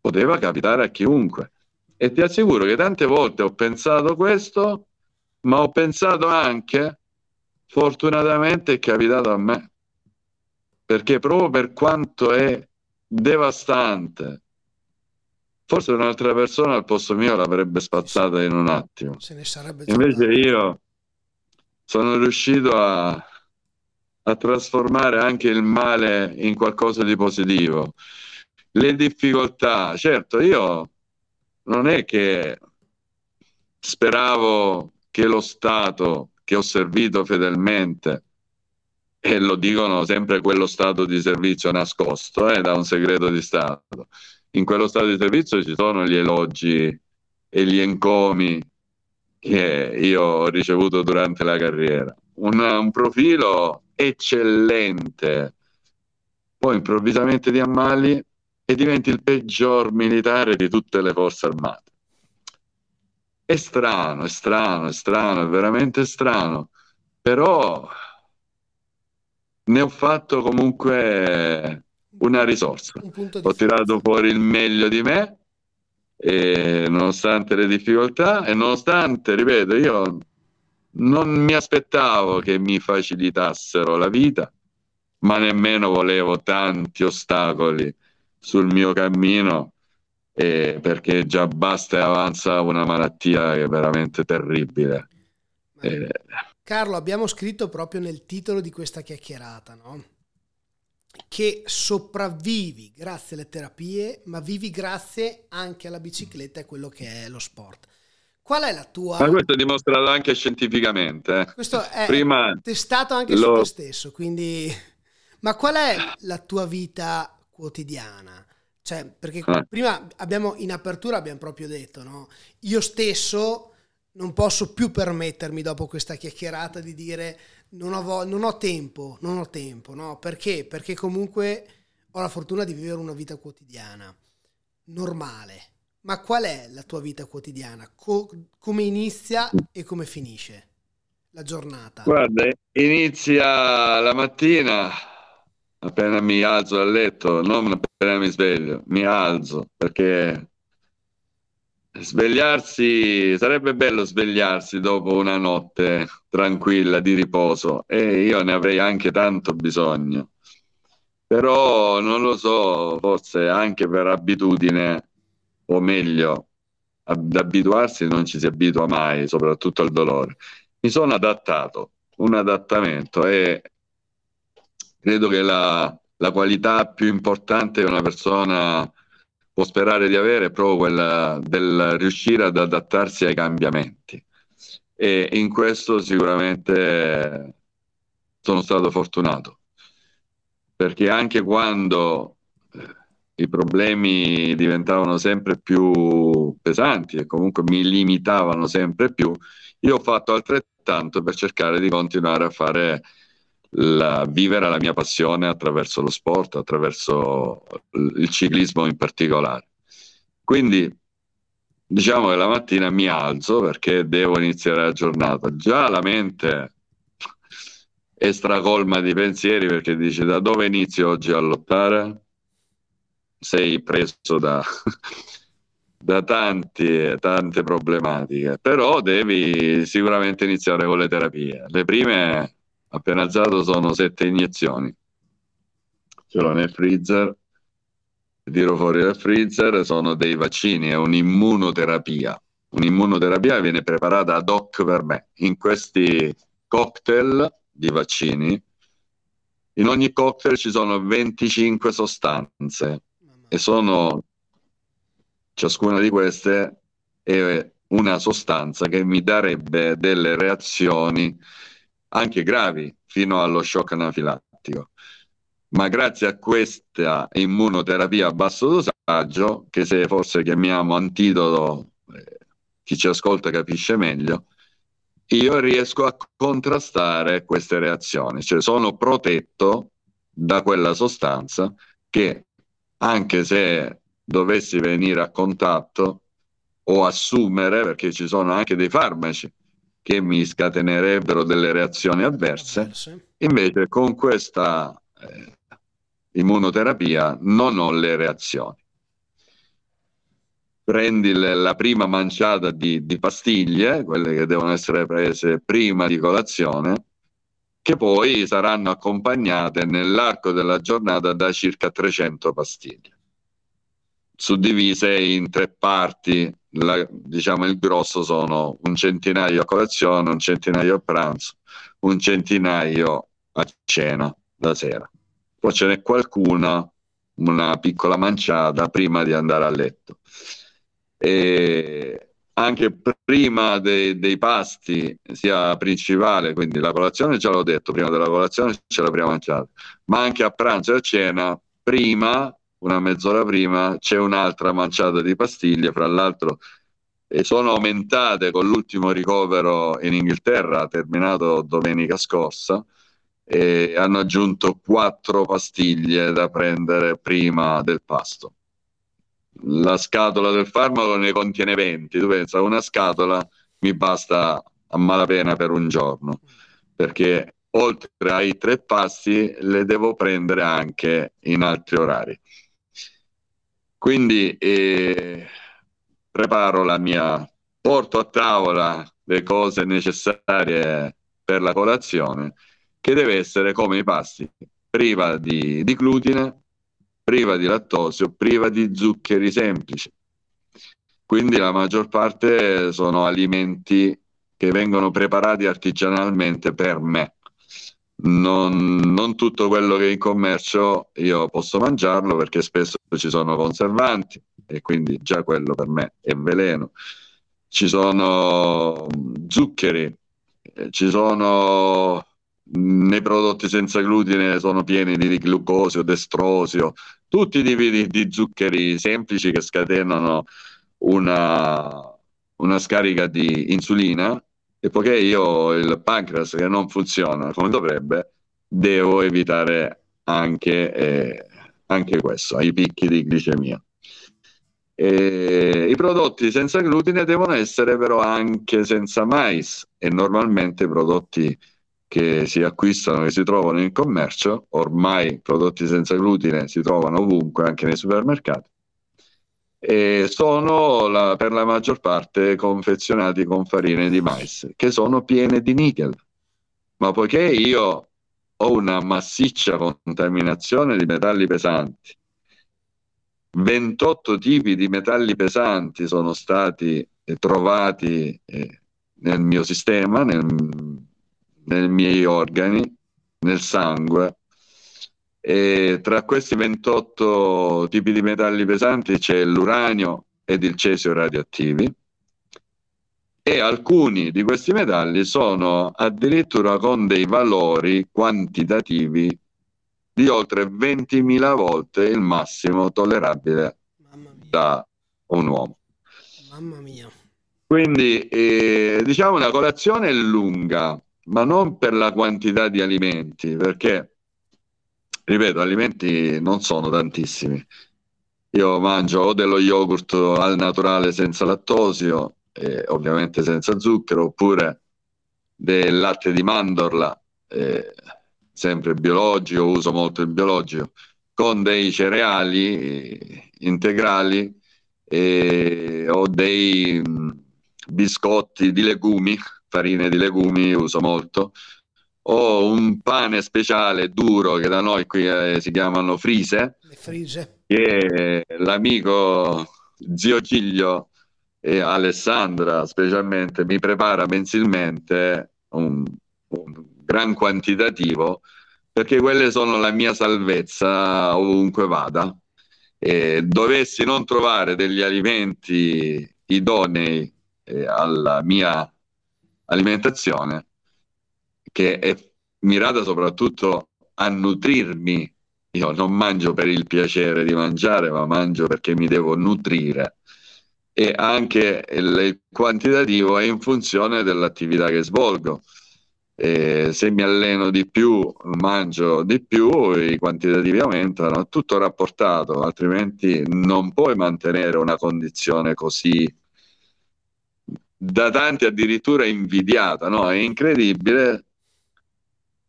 [SPEAKER 2] poteva capitare a chiunque. E ti assicuro che tante volte ho pensato questo, ma ho pensato anche, fortunatamente è capitato a me, perché proprio per quanto è devastante, forse un'altra persona al posto mio l'avrebbe spazzata in un attimo. Invece io sono riuscito a, a trasformare anche il male in qualcosa di positivo. Le difficoltà, certo, io non è che speravo che lo Stato che ho servito fedelmente, e lo dicono sempre quello stato di servizio nascosto eh, da un segreto di Stato, in quello stato di servizio ci sono gli elogi e gli encomi che io ho ricevuto durante la carriera. Un, un profilo eccellente, poi improvvisamente ti ammali e diventi il peggior militare di tutte le forze armate. È strano, è strano, è strano, è veramente strano, però ne ho fatto comunque una risorsa. Un ho tirato fuori il meglio di me, e, nonostante le difficoltà e nonostante, ripeto, io non mi aspettavo che mi facilitassero la vita, ma nemmeno volevo tanti ostacoli sul mio cammino eh, perché già basta e avanza una malattia che è veramente terribile.
[SPEAKER 1] Eh. Carlo, abbiamo scritto proprio nel titolo di questa chiacchierata, no? Che sopravvivi grazie alle terapie, ma vivi grazie anche alla bicicletta e quello che è lo sport. Qual è la tua...
[SPEAKER 2] Ma questo è dimostrato anche scientificamente. Eh.
[SPEAKER 1] Questo è Prima testato anche lo... su te stesso, quindi... Ma qual è la tua vita quotidiana? Cioè, perché eh. prima abbiamo, in apertura abbiamo proprio detto, no? Io stesso non posso più permettermi dopo questa chiacchierata di dire non ho, non ho tempo, non ho tempo, no? Perché? Perché comunque ho la fortuna di vivere una vita quotidiana, normale. Ma qual è la tua vita quotidiana? Co- come inizia e come finisce la giornata?
[SPEAKER 2] Guarda, inizia la mattina appena mi alzo dal letto, non appena mi sveglio, mi alzo perché svegliarsi sarebbe bello svegliarsi dopo una notte tranquilla di riposo e io ne avrei anche tanto bisogno. Però non lo so, forse anche per abitudine, o meglio, ad abituarsi non ci si abitua mai, soprattutto al dolore. Mi sono adattato, un adattamento e credo che la, la qualità più importante che una persona può sperare di avere è proprio quella del riuscire ad adattarsi ai cambiamenti. E in questo sicuramente sono stato fortunato, perché anche quando eh, i problemi diventavano sempre più pesanti e comunque mi limitavano sempre più, io ho fatto altrettanto per cercare di continuare a fare la, vivere la mia passione attraverso lo sport, attraverso il ciclismo in particolare. Quindi diciamo che la mattina mi alzo perché devo iniziare la giornata. Già la mente è stracolma di pensieri perché dici da dove inizi oggi a lottare? Sei preso da, da tanti, tante problematiche, però devi sicuramente iniziare con le terapie. Le prime appena alzato sono sette iniezioni. Ce l'ho nel freezer, tiro fuori dal freezer, sono dei vaccini, è un'immunoterapia. Un'immunoterapia viene preparata ad hoc per me. In questi cocktail di vaccini, in ogni cocktail ci sono 25 sostanze e sono ciascuna di queste è una sostanza che mi darebbe delle reazioni anche gravi fino allo shock anafilattico. Ma grazie a questa immunoterapia a basso dosaggio, che se forse chiamiamo antidoto, eh, chi ci ascolta capisce meglio, io riesco a contrastare queste reazioni, cioè sono protetto da quella sostanza che anche se dovessi venire a contatto o assumere, perché ci sono anche dei farmaci che mi scatenerebbero delle reazioni avverse. Invece con questa eh, immunoterapia non ho le reazioni. prendi le, la prima manciata di, di pastiglie, quelle che devono essere prese prima di colazione, che poi saranno accompagnate nell'arco della giornata da circa 300 pastiglie, suddivise in tre parti. La, diciamo il grosso sono un centinaio a colazione, un centinaio a pranzo, un centinaio a cena la sera. Poi ce n'è qualcuna, una piccola manciata prima di andare a letto. E anche prima dei, dei, pasti, sia principale, quindi la colazione già l'ho detto, prima della colazione c'è la prima mangiata, ma anche a pranzo e a cena, prima, una mezz'ora prima, c'è un'altra manciata di pastiglie, fra l'altro e sono aumentate con l'ultimo ricovero in Inghilterra, terminato domenica scorsa, e hanno aggiunto quattro pastiglie da prendere prima del pasto la scatola del farmaco ne contiene 20, tu pensa una scatola mi basta a malapena per un giorno, perché oltre ai tre passi le devo prendere anche in altri orari. Quindi eh, preparo la mia, porto a tavola le cose necessarie per la colazione, che deve essere come i pasti, priva di, di glutine, priva di lattosio, priva di zuccheri semplici. Quindi la maggior parte sono alimenti che vengono preparati artigianalmente per me. Non, non, tutto quello che è in commercio io posso mangiarlo perché spesso ci sono conservanti e quindi già quello per me è veleno. Ci sono zuccheri, ci sono nei prodotti senza glutine sono pieni di glucosio, destrosio, tutti i tipi di, di zuccheri semplici che scatenano una, una scarica di insulina e poiché io ho il pancreas che non funziona come dovrebbe, devo evitare anche, eh, anche questo, i picchi di glicemia. E I prodotti senza glutine devono essere però anche senza mais e normalmente i prodotti che si acquistano, che si trovano in commercio, ormai prodotti senza glutine si trovano ovunque, anche nei supermercati, e sono la, per la maggior parte confezionati con farine di mais, che sono piene di nickel. Ma poiché io ho una massiccia contaminazione di metalli pesanti, 28 tipi di metalli pesanti sono stati trovati eh, nel mio sistema, nei miei organi, nel sangue. E tra questi 28 tipi di metalli pesanti c'è l'uranio ed il cesio radioattivi e alcuni di questi metalli sono addirittura con dei valori quantitativi di oltre 20.000 volte il massimo tollerabile da un uomo.
[SPEAKER 1] Mamma mia.
[SPEAKER 2] Quindi eh, diciamo una colazione lunga, ma non per la quantità di alimenti, perché, ripeto, alimenti non sono tantissimi. Io mangio o dello yogurt al naturale senza lattosio, eh, ovviamente senza zucchero, oppure del latte di mandorla, eh, sempre biologico, uso molto il biologico, con dei cereali eh, integrali o dei mh, biscotti di legumi farine di legumi uso molto. Ho un pane speciale duro che da noi qui eh, si chiamano frise,
[SPEAKER 1] frise.
[SPEAKER 2] che l'amico zio Giglio e Alessandra specialmente mi prepara mensilmente un, un gran quantitativo perché quelle sono la mia salvezza ovunque vada. E dovessi non trovare degli alimenti idonei eh, alla mia alimentazione che è mirata soprattutto a nutrirmi. Io non mangio per il piacere di mangiare, ma mangio perché mi devo nutrire. E anche il, quantitativo è in funzione dell'attività che svolgo. E se mi alleno di più, mangio di più, i quantitativi aumentano, tutto rapportato, altrimenti non puoi mantenere una condizione così da tanti addirittura invidiata, no? È incredibile,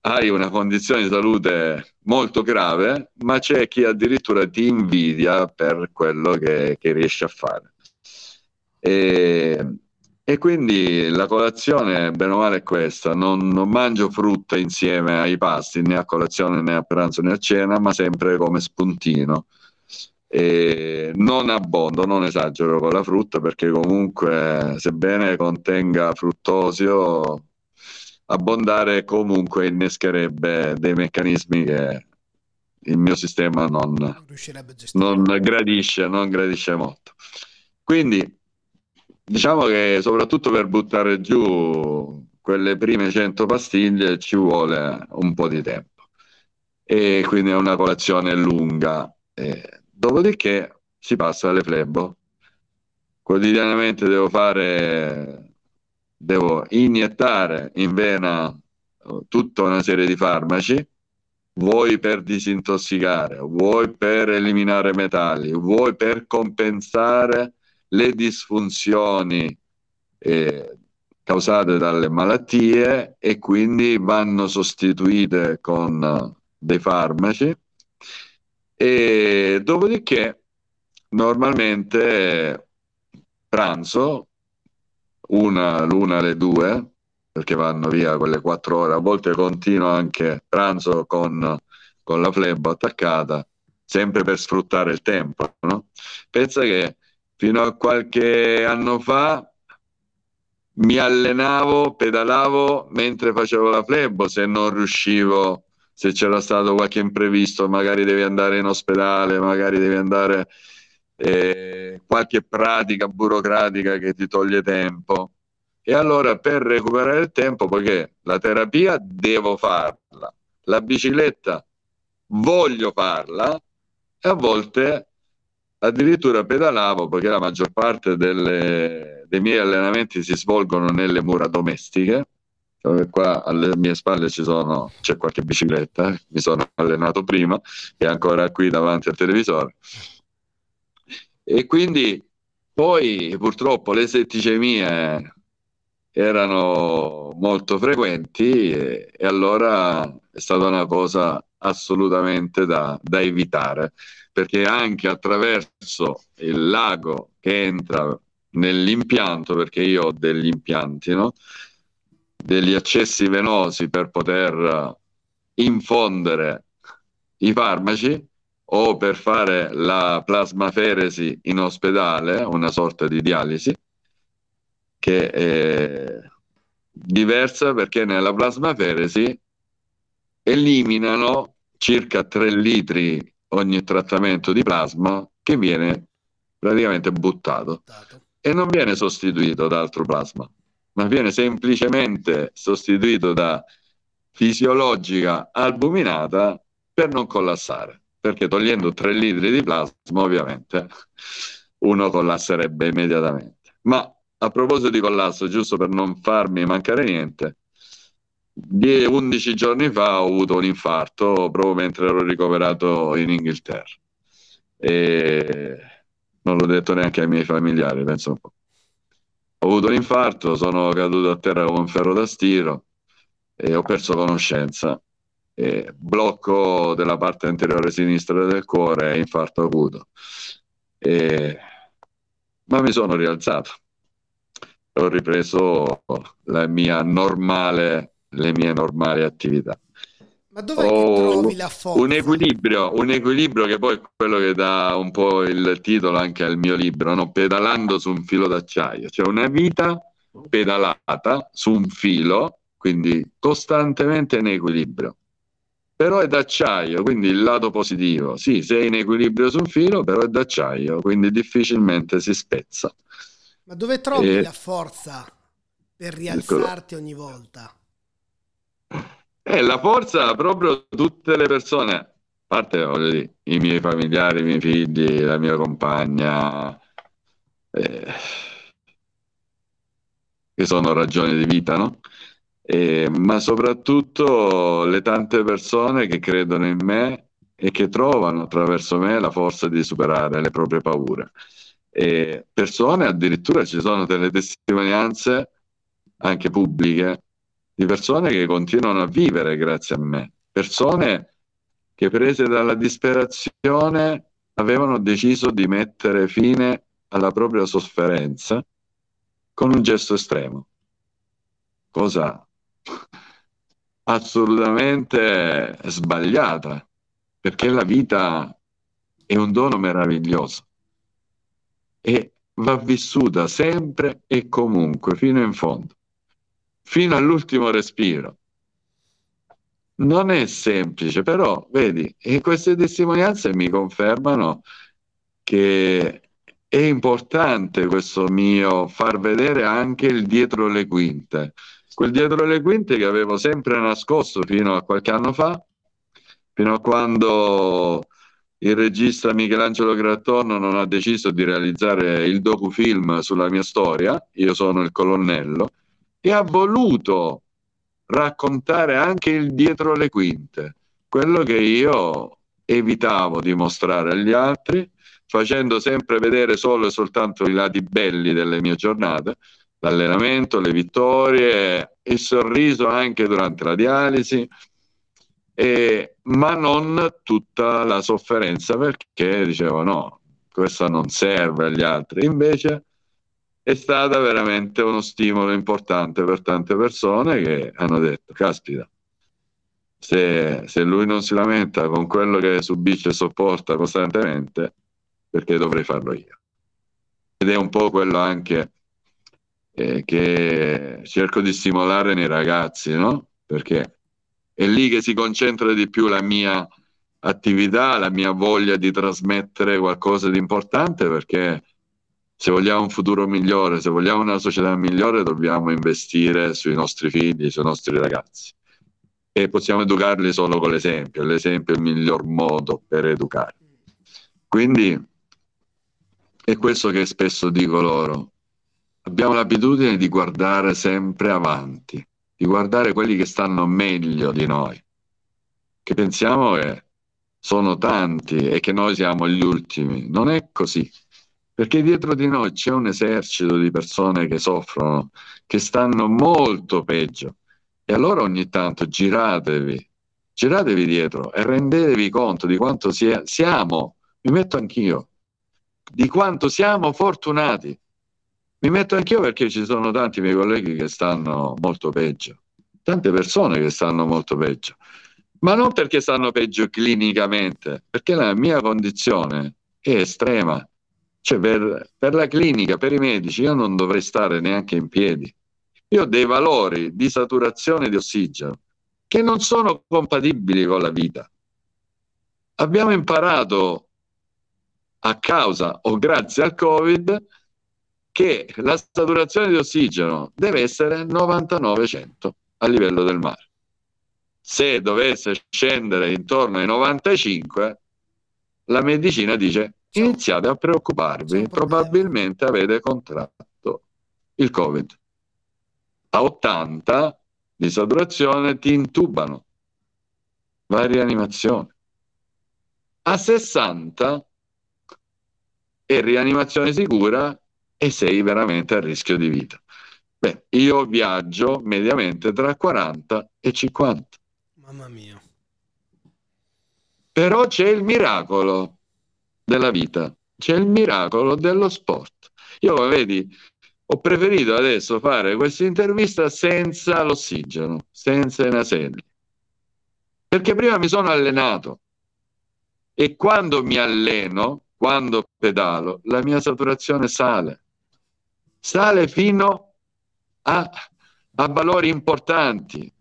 [SPEAKER 2] hai una condizione di salute molto grave, ma c'è chi addirittura ti invidia per quello che, che riesci a fare. E, e quindi la colazione, bene o male, è questa. Non, non, mangio frutta insieme ai pasti, né a colazione, né a pranzo, né a cena, ma sempre come spuntino. E non abbondo, non esagero con la frutta perché comunque, sebbene contenga fruttosio, abbondare comunque innescherebbe dei meccanismi che il mio sistema non, non gradisce, non gradisce molto. Quindi Diciamo che soprattutto per buttare giù quelle prime 100 pastiglie ci vuole un po' di tempo e quindi è una colazione lunga. E dopodiché si passa alle flebo. Quotidianamente devo fare, devo iniettare in vena tutta una serie di farmaci, vuoi per disintossicare, vuoi per eliminare metalli, vuoi per compensare le disfunzioni eh, causate dalle malattie e quindi vanno sostituite con dei farmaci. E dopodiché normalmente pranzo una, l'una alle due perché vanno via quelle quattro ore a volte continuo anche pranzo con, con la flebo attaccata sempre per sfruttare il tempo no? pensa che fino a qualche anno fa mi allenavo, pedalavo mentre facevo la flebo, se non riuscivo, se c'era stato qualche imprevisto, magari devi andare in ospedale, magari devi andare eh, qualche pratica burocratica che ti toglie tempo. E allora per recuperare il tempo, poiché la terapia devo farla, la bicicletta voglio farla, e a volte addirittura pedalavo perché la maggior parte delle, dei miei allenamenti si svolgono nelle mura domestiche. Qua alle mie spalle sono, c'è qualche bicicletta, eh? mi sono allenato prima e ancora qui davanti al televisore. E quindi poi purtroppo le setticemie erano molto frequenti e, e allora è stata una cosa assolutamente da, da evitare perché anche attraverso il lago che entra nell'impianto, perché io ho degli impianti, no? degli accessi venosi per poter infondere i farmaci o per fare la plasmaferesi in ospedale, una sorta di dialisi, che è diversa perché nella plasmaferesi eliminano circa 3 litri ogni trattamento di plasma che viene praticamente buttato. e non viene sostituito da altro plasma, ma viene semplicemente sostituito da fisiologica albuminata per non collassare, perché togliendo 3 litri di plasma ovviamente uno collasserebbe immediatamente. Ma a proposito di collasso, giusto per non farmi mancare niente, 11 giorni fa ho avuto un infarto proprio mentre ero ricoverato in Inghilterra. E non l'ho detto neanche ai miei familiari, penso un po'. Ho avuto un infarto, sono caduto a terra come un ferro da stiro e ho perso conoscenza. E blocco della parte anteriore sinistra del cuore e infarto acuto. E... Ma mi sono rialzato. Ho ripreso la mia normale le mie normali attività.
[SPEAKER 1] Ma dove trovi la forza?
[SPEAKER 2] Un equilibrio, un equilibrio che poi è quello che dà un po' il titolo anche al mio libro, no? pedalando su un filo d'acciaio, cioè una vita pedalata su un filo, quindi costantemente in equilibrio. Però è d'acciaio, quindi il lato positivo. Sì, sei in equilibrio su un filo, però è d'acciaio, quindi difficilmente si spezza.
[SPEAKER 1] Ma dove trovi e... la forza per rialzarti ogni volta?
[SPEAKER 2] E la forza proprio tutte le persone, a parte dire, i miei familiari, i miei figli, la mia compagna, eh, che sono ragioni di vita, no? Eh, ma soprattutto le tante persone che credono in me e che trovano attraverso me la forza di superare le proprie paure. E persone, addirittura ci sono delle testimonianze anche pubbliche di persone che continuano a vivere grazie a me, persone che prese dalla disperazione avevano deciso di mettere fine alla propria sofferenza con un gesto estremo. Cosa assolutamente sbagliata, perché la vita è un dono meraviglioso e va vissuta sempre e comunque, fino in fondo, fino all'ultimo respiro. Non è semplice, però vedi, e queste testimonianze mi confermano che è importante questo mio far vedere anche il dietro le quinte. Quel dietro le quinte che avevo sempre nascosto fino a qualche anno fa, fino a quando il regista Michelangelo Grattorno non ha deciso di realizzare il docufilm sulla mia storia, io sono il colonnello, e ha voluto raccontare anche il dietro le quinte, quello che io evitavo di mostrare agli altri, facendo sempre vedere solo e soltanto i lati belli delle mie giornate, l'allenamento, le vittorie, il sorriso anche durante la dialisi, e, ma non tutta la sofferenza perché dicevo no, questa non serve agli altri. Invece è stata veramente uno stimolo importante per tante persone che hanno detto, caspita, se, se lui non si lamenta con quello che subisce e sopporta costantemente, perché dovrei farlo io? Ed è un po' quello anche eh, che cerco di stimolare nei ragazzi, no? Perché è lì che si concentra di più la mia attività, la mia voglia di trasmettere qualcosa di importante perché se vogliamo un futuro migliore, se vogliamo una società migliore, dobbiamo investire sui nostri figli, sui nostri ragazzi. E possiamo educarli solo con l'esempio. L'esempio è il miglior modo per educare. Quindi è questo che spesso dico loro. Abbiamo l'abitudine di guardare sempre avanti di guardare quelli che stanno meglio di noi, che pensiamo che sono tanti e che noi siamo gli ultimi. Non è così, perché dietro di noi c'è un esercito di persone che soffrono, che stanno molto peggio. E allora ogni tanto giratevi, giratevi dietro e rendetevi conto di quanto sia, siamo, mi metto anch'io, di quanto siamo fortunati mi metto anch'io perché ci sono tanti miei colleghi che stanno molto peggio, tante persone che stanno molto peggio, ma non perché stanno peggio clinicamente, perché la mia condizione è estrema. Cioè per, per la clinica, per i medici, io non dovrei stare neanche in piedi. Io ho dei valori di saturazione di ossigeno che non sono compatibili con la vita. Abbiamo imparato a causa o grazie al Covid che la saturazione di ossigeno deve essere 99-100 a livello del mare. Se dovesse scendere intorno ai 95, la medicina dice iniziate a preoccuparvi, probabilmente avete contratto il Covid. A 80 di saturazione ti intubano, va in rianimazione. A 60 è rianimazione sicura e sei veramente a rischio di vita. Beh, io viaggio mediamente tra 40 e 50.
[SPEAKER 1] Mamma mia.
[SPEAKER 2] Però c'è il miracolo della vita, c'è il miracolo dello sport. Io, vedi, ho preferito adesso fare questa intervista senza l'ossigeno, senza i naselli. Perché prima mi sono allenato e quando mi alleno, quando pedalo, la mia saturazione sale sale fino a, a valori importanti,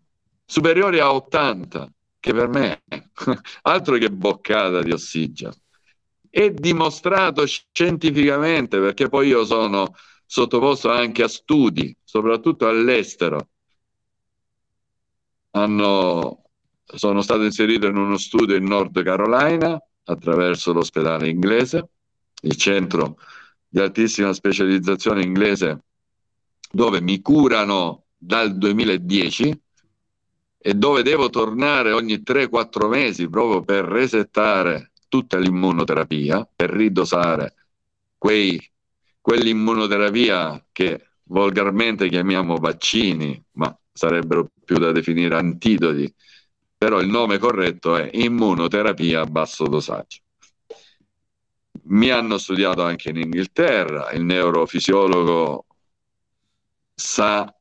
[SPEAKER 2] superiori a 80, che per me altro che boccata di ossigeno. È dimostrato scientificamente, perché poi io sono sottoposto anche a studi, soprattutto all'estero. Hanno, sono stato inserito in uno studio in Nord Carolina attraverso l'ospedale inglese, il centro di altissima specializzazione inglese dove mi curano dal 2010 e dove devo tornare ogni 3-4 mesi proprio per resettare tutta l'immunoterapia, per ridosare quei, quell'immunoterapia che volgarmente chiamiamo vaccini, ma sarebbero più da definire antidoti, però il nome corretto è immunoterapia a basso dosaggio. Mi hanno studiato anche in Inghilterra, il neurofisiologo sa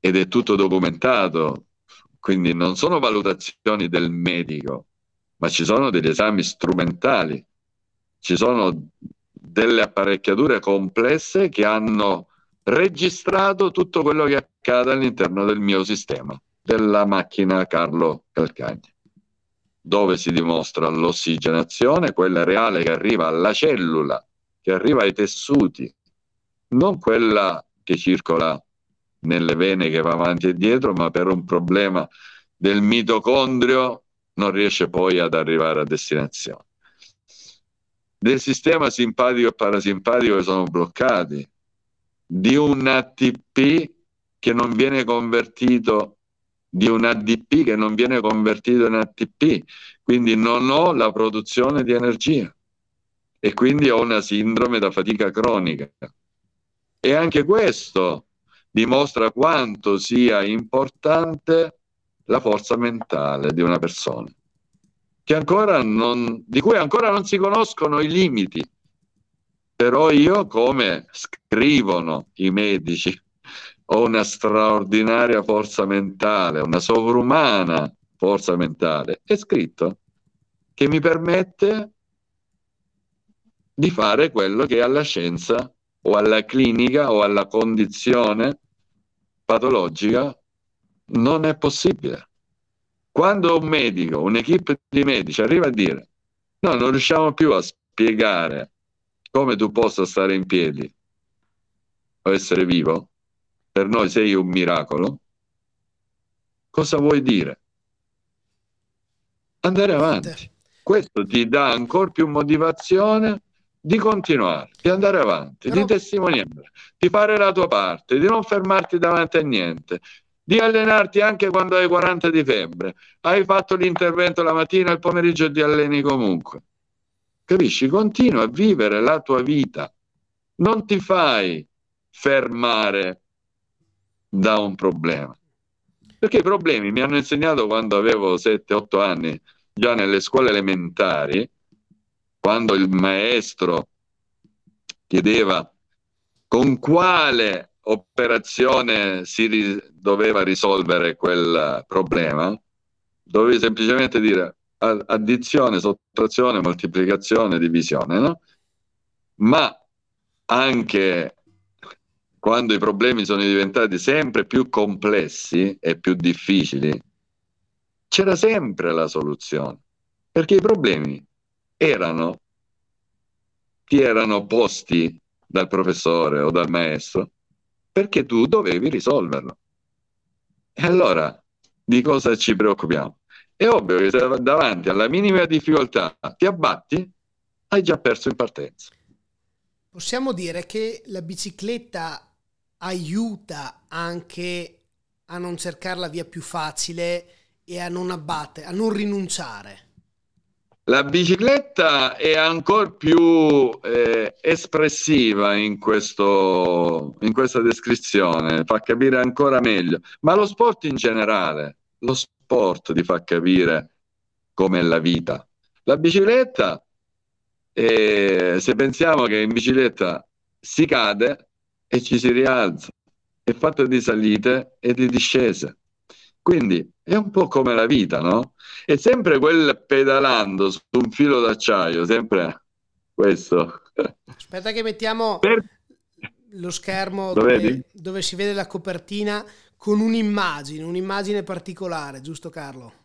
[SPEAKER 2] ed è tutto documentato, quindi non sono valutazioni del medico, ma ci sono degli esami strumentali, ci sono delle apparecchiature complesse che hanno registrato tutto quello che accade all'interno del mio sistema, della macchina Carlo Calcagni dove si dimostra l'ossigenazione, quella reale che arriva alla cellula, che arriva ai tessuti, non quella che circola nelle vene che va avanti e dietro, ma per un problema del mitocondrio non riesce poi ad arrivare a destinazione. Del sistema simpatico e parasimpatico che sono bloccati, di un ATP che non viene convertito di un ADP che non viene convertito in ATP, quindi non ho la produzione di energia e quindi ho una sindrome da fatica cronica. E anche questo dimostra quanto sia importante la forza mentale di una persona, non, di cui ancora non si conoscono i limiti. Però io, come scrivono i medici, ho una straordinaria forza mentale, una sovrumana forza mentale. È scritto che mi permette di fare quello che alla scienza o alla clinica o alla condizione patologica non è possibile. Quando un medico, un'equipe di medici arriva a dire no, non riusciamo più a spiegare come tu possa stare in piedi o essere vivo, per noi sei un miracolo, cosa vuoi dire? Andare avanti. Questo ti dà ancora più motivazione di continuare, di andare avanti, Però... di testimoniare, di fare la tua parte, di non fermarti davanti a niente, di allenarti anche quando hai 40 di febbre. Hai fatto l'intervento la mattina e il pomeriggio ti alleni comunque. Capisci? Continua a vivere la tua vita. Non ti fai fermare da un problema. Perché i problemi mi hanno insegnato quando avevo 7-8 anni, già nelle scuole elementari, quando il maestro chiedeva con quale operazione si ri- doveva risolvere quel problema, dovevi semplicemente dire addizione, sottrazione, moltiplicazione, divisione, no? Ma anche quando i problemi sono diventati sempre più complessi e più difficili, c'era sempre la soluzione, perché i problemi erano, ti erano posti dal professore o dal maestro, perché tu dovevi risolverlo. E allora di cosa ci preoccupiamo? È ovvio che se davanti alla minima difficoltà ti abbatti, hai già perso in partenza.
[SPEAKER 1] Possiamo dire che la bicicletta aiuta anche a non cercare la via più facile e a non abbattere, a non rinunciare.
[SPEAKER 2] La bicicletta è ancora più eh, espressiva in, questo, in questa descrizione, fa capire ancora meglio, ma lo sport in generale, lo sport ti fa capire com'è la vita. La bicicletta, eh, se pensiamo che in bicicletta si cade, e ci si rialza, è fatta di salite e di discese. Quindi è un po' come la vita, no? È sempre quel pedalando su un filo d'acciaio, sempre questo.
[SPEAKER 1] Aspetta che mettiamo per... lo schermo dove, dove si vede la copertina con un'immagine, un'immagine particolare, giusto Carlo?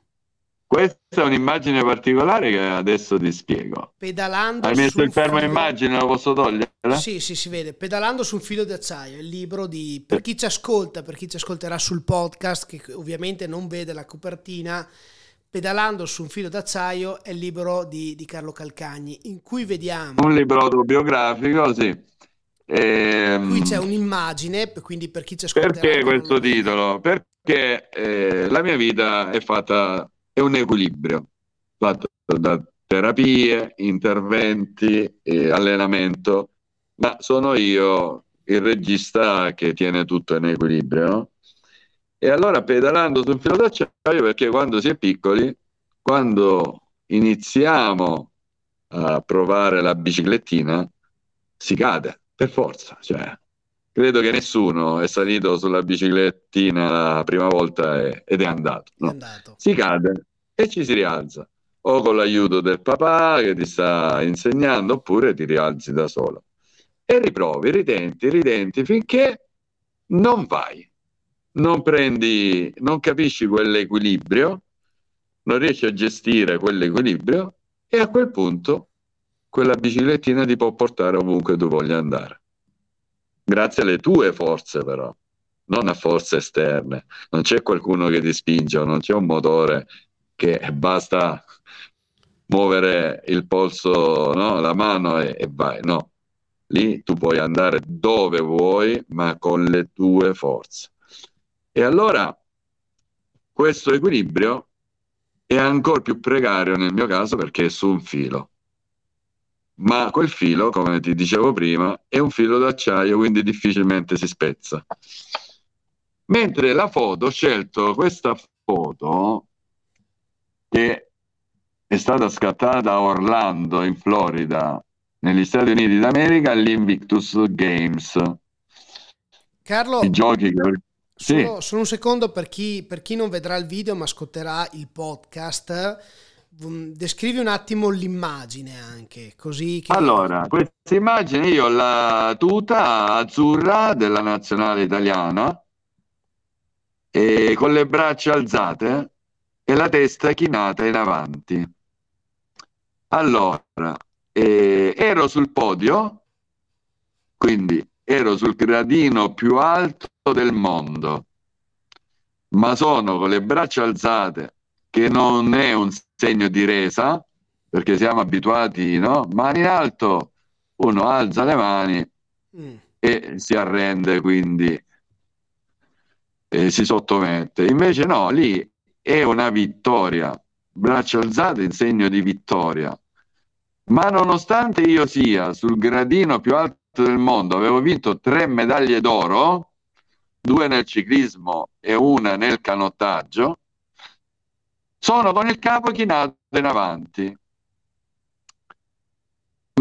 [SPEAKER 2] Questa è un'immagine particolare che adesso ti spiego.
[SPEAKER 1] Pedalando
[SPEAKER 2] Hai messo il fermo filo... immagine, lo posso togliere?
[SPEAKER 1] Sì, sì, si vede. Pedalando su un filo di acciaio, il libro di... Per chi ci ascolta, per chi ci ascolterà sul podcast, che ovviamente non vede la copertina, Pedalando su un filo d'acciaio è il libro di, di Carlo Calcagni, in cui vediamo...
[SPEAKER 2] Un libro autobiografico, sì.
[SPEAKER 1] E... Ehm, qui c'è un'immagine, quindi per chi ci ascolta...
[SPEAKER 2] Perché questo titolo? Perché eh, la mia vita è fatta è un equilibrio fatto da terapie, interventi, e allenamento, ma sono io il regista che tiene tutto in equilibrio. E allora pedalando sul filo d'acciaio, perché quando si è piccoli, quando iniziamo a provare la biciclettina, si cade per forza. Cioè, credo che nessuno è salito sulla biciclettina la prima volta e, ed è andato, no? è andato. Si cade e ci si rialza, o con l'aiuto del papà che ti sta insegnando, oppure ti rialzi da solo. E riprovi, ritenti, ritenti finché non vai, non prendi, non capisci quell'equilibrio, non riesci a gestire quell'equilibrio e a quel punto quella biciclettina ti può portare ovunque tu voglia andare grazie alle tue forze però, non a forze esterne. Non c'è qualcuno che ti spinge, non c'è un motore che basta muovere il polso, no? la mano e, e vai. No, lì tu puoi andare dove vuoi, ma con le tue forze. E allora questo equilibrio è ancora più precario nel mio caso perché è su un filo ma quel filo, come ti dicevo prima, è un filo d'acciaio, quindi difficilmente si spezza. Mentre la foto, ho scelto questa foto che è stata scattata a Orlando, in Florida, negli Stati Uniti d'America, all'Invictus Games.
[SPEAKER 1] Carlo, I giochi che... Solo, sì. solo un secondo per chi, per chi non vedrà il video ma ascolterà il podcast descrivi un attimo l'immagine anche, così che...
[SPEAKER 2] Allora, questa immagine io ho la tuta azzurra della nazionale italiana e con le braccia alzate e la testa chinata in avanti. Allora, eh, ero sul podio, quindi ero sul gradino più alto del mondo, ma sono con le braccia alzate che non è un segno di resa, perché siamo abituati, no? Mani in alto, uno alza le mani mm. e si arrende, quindi e si sottomette. Invece no, lì è una vittoria, braccia alzate in segno di vittoria. Ma nonostante io sia sul gradino più alto del mondo, avevo vinto tre medaglie d'oro, due nel ciclismo e una nel canottaggio, sono con il capo chinato in avanti.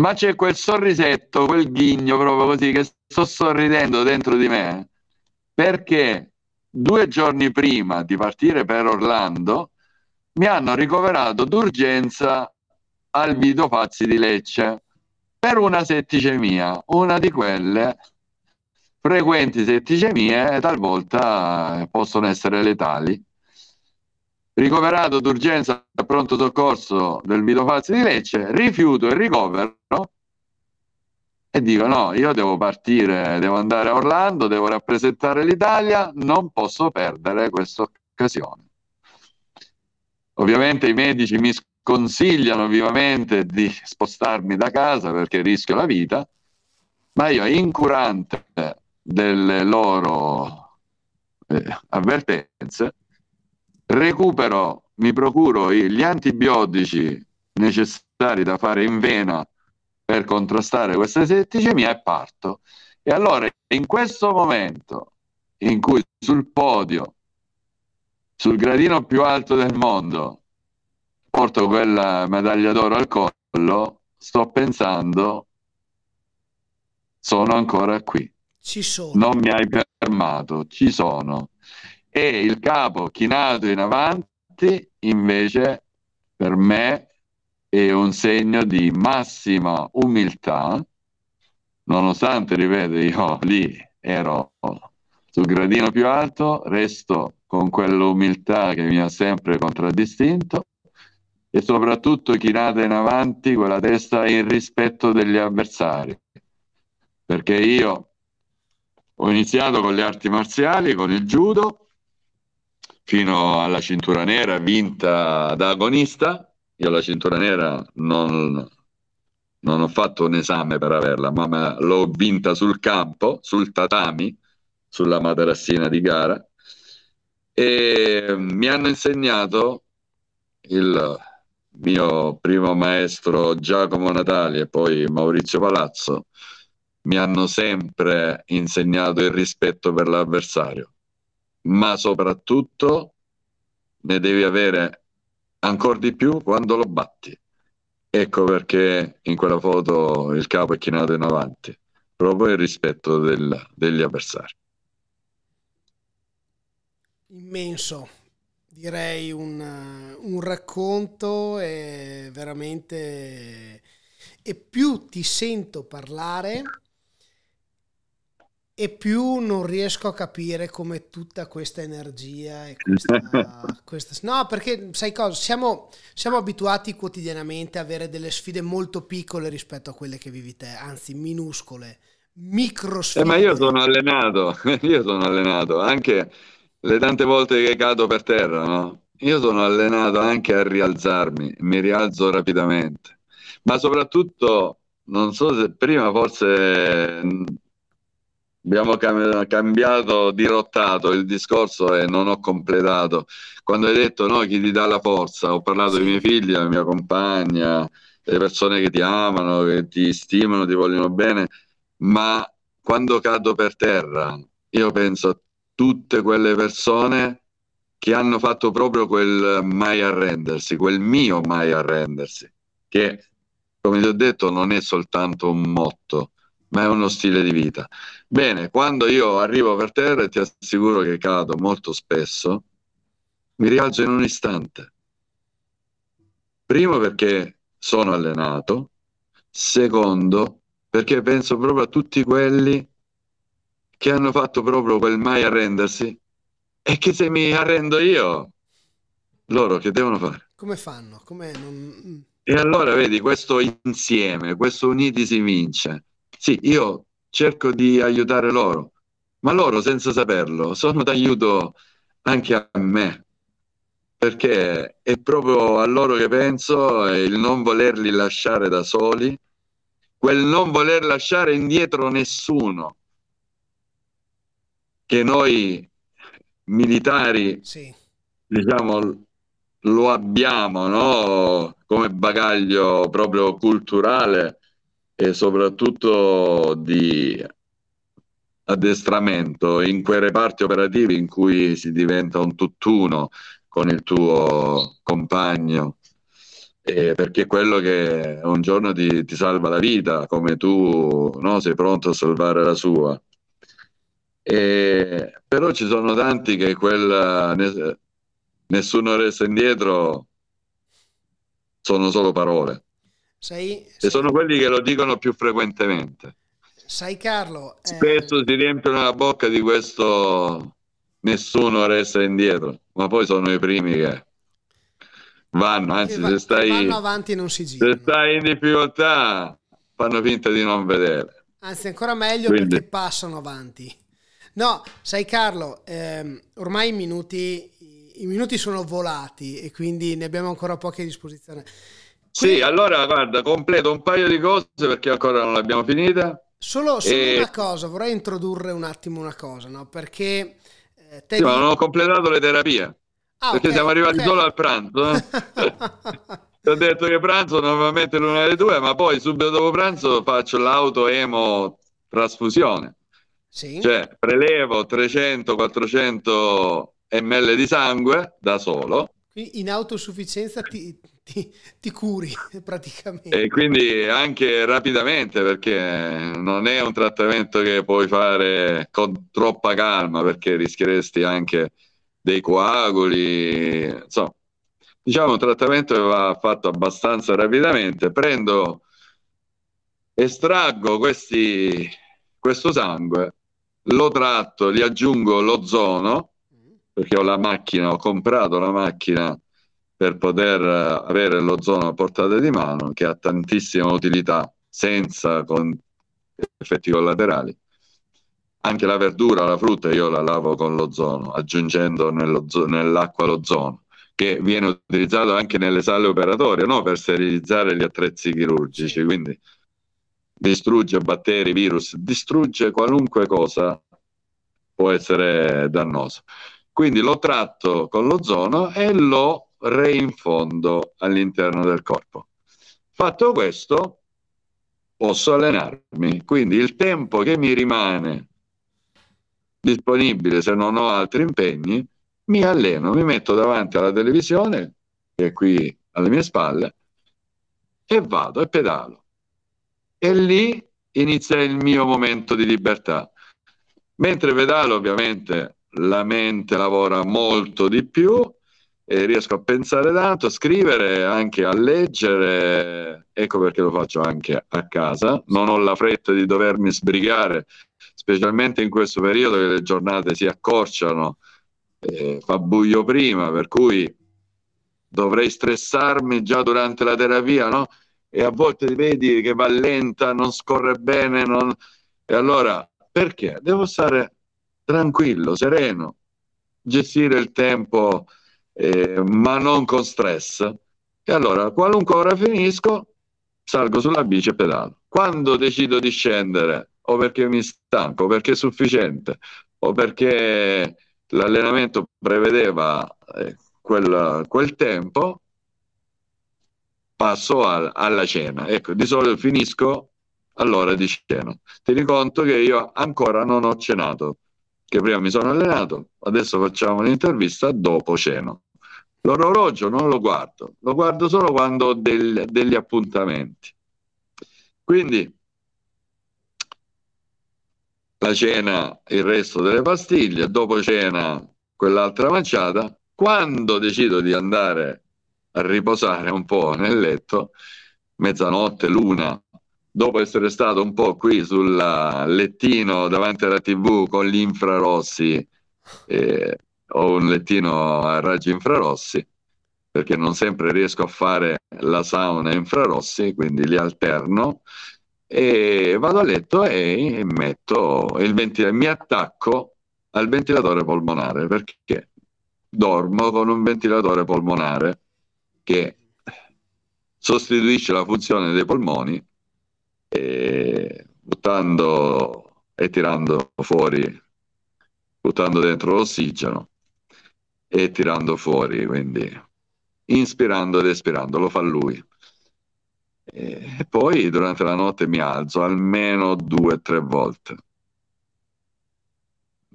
[SPEAKER 2] Ma c'è quel sorrisetto, quel ghigno proprio così che sto sorridendo dentro di me perché due giorni prima di partire per Orlando mi hanno ricoverato d'urgenza al Vito Fazzi di Lecce per una setticemia, una di quelle frequenti setticemie talvolta possono essere letali ricoverato d'urgenza al pronto soccorso del Vito Fazzi di Lecce, rifiuto il ricovero e dico no, io devo partire, devo andare a Orlando, devo rappresentare l'Italia, non posso perdere questa occasione. Ovviamente i medici mi consigliano vivamente di spostarmi da casa perché rischio la vita, ma io incurante delle loro eh, avvertenze recupero, mi procuro gli antibiotici necessari da fare in vena per contrastare questa setticemia e parto. E allora in questo momento in cui sul podio, sul gradino più alto del mondo, porto quella medaglia d'oro al collo, sto pensando, sono ancora qui.
[SPEAKER 1] Ci sono.
[SPEAKER 2] Non mi hai fermato, ci sono e il capo chinato in avanti invece per me è un segno di massima umiltà, nonostante, ripeto, io lì ero sul gradino più alto, resto con quell'umiltà che mi ha sempre contraddistinto. E soprattutto chinata in avanti quella testa in rispetto degli avversari, perché io ho iniziato con le arti marziali, con il judo, fino alla cintura nera vinta da agonista. Io la cintura nera non, non ho fatto un esame per averla, ma l'ho vinta sul campo, sul tatami, sulla materassina di gara. E mi hanno insegnato il mio primo maestro Giacomo Natali e poi Maurizio Palazzo mi hanno sempre insegnato il rispetto per l'avversario ma soprattutto ne devi avere ancora di più quando lo batti. Ecco perché in quella foto il capo è chinato in avanti, proprio il rispetto del, degli avversari.
[SPEAKER 1] Immenso, direi un, un racconto e veramente... E più ti sento parlare e più non riesco a capire come tutta questa energia e questa, questa... no perché sai cosa siamo, siamo, abituati quotidianamente a avere delle sfide molto piccole rispetto a quelle che vivi te anzi minuscole micro sfide
[SPEAKER 2] eh, ma io sono allenato io sono allenato anche le tante volte che cado per terra no? io sono allenato anche a rialzarmi mi rialzo rapidamente ma soprattutto non so se prima forse abbiamo cambiato, dirottato il discorso e non ho completato. Quando hai detto no, chi ti dà la forza, ho parlato dei miei figli, della mia compagna, delle persone che ti amano, che ti stimano, ti vogliono bene, ma quando cado per terra, io penso a tutte quelle persone che hanno fatto proprio quel mai arrendersi, quel mio mai arrendersi, che come ti ho detto non è soltanto un motto, ma è uno stile di vita. Bene, quando io arrivo per terra e ti assicuro che cado molto spesso, mi rialzo in un istante. Primo perché sono allenato, secondo perché penso proprio a tutti quelli che hanno fatto proprio quel mai arrendersi e che se mi arrendo io, loro che devono fare?
[SPEAKER 1] Come fanno? Come non...
[SPEAKER 2] E allora vedi, questo insieme, questo uniti si vince. Sì, io cerco di aiutare loro, ma loro senza saperlo sono d'aiuto anche a me, perché è proprio a loro che penso il non volerli lasciare da soli, quel non voler lasciare indietro nessuno, che noi militari, sì. diciamo, lo abbiamo no? come bagaglio proprio culturale e soprattutto di addestramento in quei reparti operativi in cui si diventa un tutt'uno con il tuo compagno, eh, perché quello che un giorno ti, ti salva la vita, come tu no, sei pronto a salvare la sua. E, però ci sono tanti che quella nessuno resta indietro sono solo parole.
[SPEAKER 1] Sai,
[SPEAKER 2] e sono quelli che lo dicono più frequentemente.
[SPEAKER 1] Sai Carlo,
[SPEAKER 2] eh, spesso si riempiono la bocca di questo nessuno resta indietro, ma poi sono i primi che vanno, anzi va, se stai
[SPEAKER 1] vanno avanti non si girano.
[SPEAKER 2] Se stai in difficoltà fanno finta di non vedere.
[SPEAKER 1] Anzi, ancora meglio Quindi... perché passano avanti. No, sai Carlo, ehm, ormai i minuti, i minuti sono volati e quindi ne abbiamo ancora pochi a disposizione.
[SPEAKER 2] Sì, allora guarda, completo un paio di cose perché ancora non l'abbiamo finita.
[SPEAKER 1] Solo, solo e... una cosa, vorrei introdurre un attimo una cosa, no? Perché...
[SPEAKER 2] Eh, sì, ma non ho completato le terapie. Ah, perché okay, siamo arrivati okay. solo al pranzo. Eh? Ti ho detto che pranzo normalmente l'una delle due, ma poi subito dopo pranzo faccio l'auto-emo trasfusione. Sì. Cioè prelevo 300-400 ml di sangue da solo.
[SPEAKER 1] In autosufficienza ti, ti, ti, curi praticamente.
[SPEAKER 2] E quindi anche rapidamente perché non è un trattamento che puoi fare con troppa calma perché rischieresti anche dei coaguli. Insomma, diciamo un trattamento che va fatto abbastanza rapidamente. Prendo, estraggo questi, questo sangue, lo tratto, gli aggiungo l'ozono perché ho la macchina, ho comprato la macchina per poter eh, avere l'ozono a portata di mano che ha tantissima utilità senza effetti collaterali. Anche la verdura, la frutta io la lavo con l'ozono, aggiungendo nell'acqua l'ozono, che viene utilizzato anche nelle sale operatorie, no? per sterilizzare gli attrezzi chirurgici, quindi distrugge batteri, virus, distrugge qualunque cosa può essere dannoso. Quindi lo tratto con l'ozono e lo reinfondo all'interno del corpo. Fatto questo, posso allenarmi. Quindi il tempo che mi rimane disponibile se non ho altri impegni, mi alleno, mi metto davanti alla televisione, che è qui alle mie spalle, e vado e pedalo. E lì inizia il mio momento di libertà. Mentre pedalo, ovviamente, la mente lavora molto di più e riesco a pensare tanto, a scrivere, anche a leggere. Ecco perché lo faccio anche a casa. Non ho la fretta di dovermi sbrigare, specialmente in questo periodo che le giornate si accorciano, eh, fa buio prima, per cui dovrei stressarmi già durante la terapia, no? E a volte vedi che va lenta, non scorre bene, non... e allora perché? Devo stare tranquillo, sereno, gestire il tempo, eh, ma non con stress. E allora, qualunque ora finisco, salgo sulla bici e pedalo. Quando decido di scendere, o perché mi stanco, o perché è sufficiente, o perché l'allenamento prevedeva eh, quel, quel tempo, passo al, alla cena. Ecco, di solito finisco all'ora di cena. Tieni conto che io ancora non ho cenato, che prima mi sono allenato, adesso facciamo un'intervista, dopo ceno. L'orologio non lo guardo, lo guardo solo quando ho del, degli appuntamenti. Quindi la cena, il resto delle pastiglie, dopo cena quell'altra manciata, quando decido di andare a riposare un po' nel letto, mezzanotte, l'una, dopo essere stato un po' qui sul lettino davanti alla tv con gli infrarossi, eh, ho un lettino a raggi infrarossi, perché non sempre riesco a fare la sauna infrarossi, quindi li alterno, e vado a letto e metto il ventil- mi attacco al ventilatore polmonare perché dormo con un ventilatore polmonare che sostituisce la funzione dei polmoni e buttando e tirando fuori, buttando dentro l'ossigeno e tirando fuori, quindi inspirando ed espirando, lo fa lui. E poi durante la notte mi alzo almeno due o tre volte.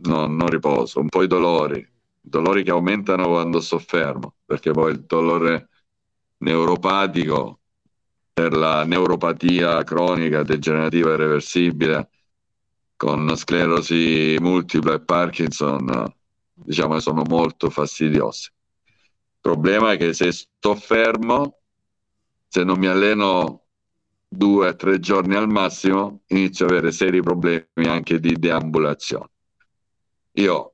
[SPEAKER 2] No, non riposo, un po' i dolori, dolori che aumentano quando sto fermo, perché poi il dolore neuropatico per la neuropatia cronica degenerativa irreversibile con sclerosi multipla e Parkinson, diciamo che sono molto fastidiosi. Il problema è che se sto fermo, se non mi alleno due o tre giorni al massimo, inizio ad avere seri problemi anche di deambulazione. Io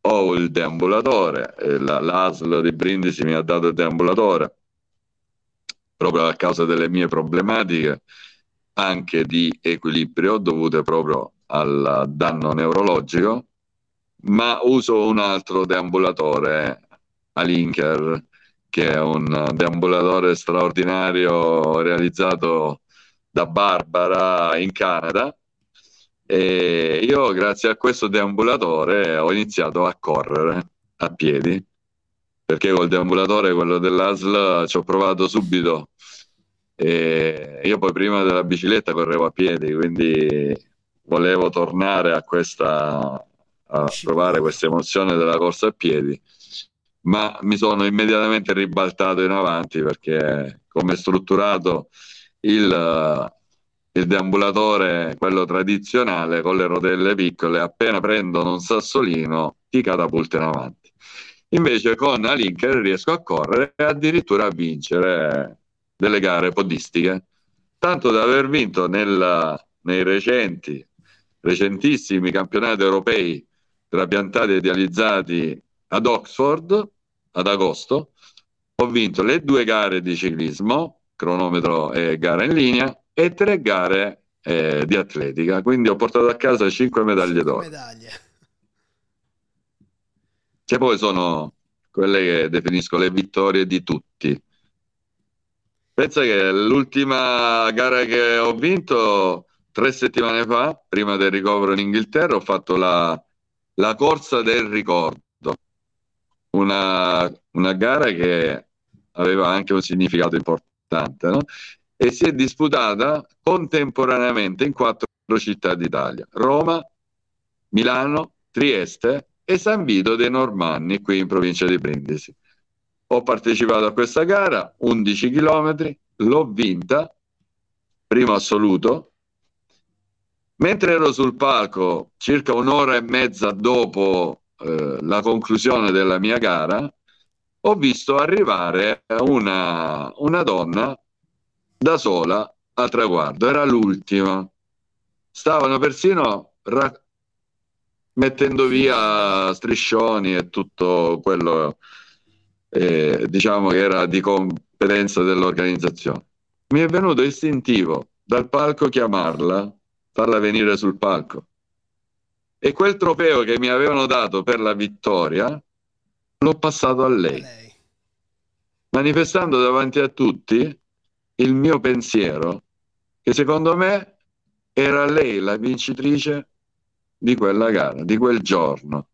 [SPEAKER 2] ho il deambulatore, la, l'ASL di Brindisi mi ha dato il deambulatore proprio a causa delle mie problematiche anche di equilibrio dovute proprio al danno neurologico, ma uso un altro deambulatore, Alinker, che è un deambulatore straordinario realizzato da Barbara in Canada. E io, grazie a questo deambulatore, ho iniziato a correre a piedi perché col deambulatore, quello dell'ASL, ci ho provato subito. E io poi prima della bicicletta correvo a piedi, quindi volevo tornare a questa a provare questa emozione della corsa a piedi ma mi sono immediatamente ribaltato in avanti perché come è strutturato il, il deambulatore, quello tradizionale con le rotelle piccole, appena prendono un sassolino ti catapulta in avanti. Invece con Alinker riesco a correre e addirittura a vincere delle gare podistiche, tanto da aver vinto nel, nei recenti, recentissimi campionati europei trapiantati e idealizzati ad Oxford ad agosto, ho vinto le due gare di ciclismo, cronometro e gara in linea, e tre gare eh, di atletica, quindi ho portato a casa cinque medaglie d'oro. Medaglie. Che poi sono quelle che definisco le vittorie di tutti. Pensa che l'ultima gara che ho vinto tre settimane fa, prima del ricovero in Inghilterra, ho fatto la, la corsa del ricordo una, una gara che aveva anche un significato importante, no? e si è disputata contemporaneamente in quattro città d'Italia, Roma, Milano, Trieste e San Vito dei Normanni, qui in provincia di Brindisi. Ho partecipato a questa gara, 11 km, l'ho vinta, primo assoluto. Mentre ero sul palco, circa un'ora e mezza dopo eh, la conclusione della mia gara, ho visto arrivare una, una donna da sola al traguardo, era l'ultima. Stavano persino ra- mettendo via striscioni e tutto quello eh, diciamo che era di competenza dell'organizzazione. Mi è venuto istintivo dal palco chiamarla, farla venire sul palco. E quel trofeo che mi avevano dato per la vittoria l'ho passato a lei, manifestando davanti a tutti il mio pensiero, che secondo me era lei la vincitrice di quella gara, di quel giorno,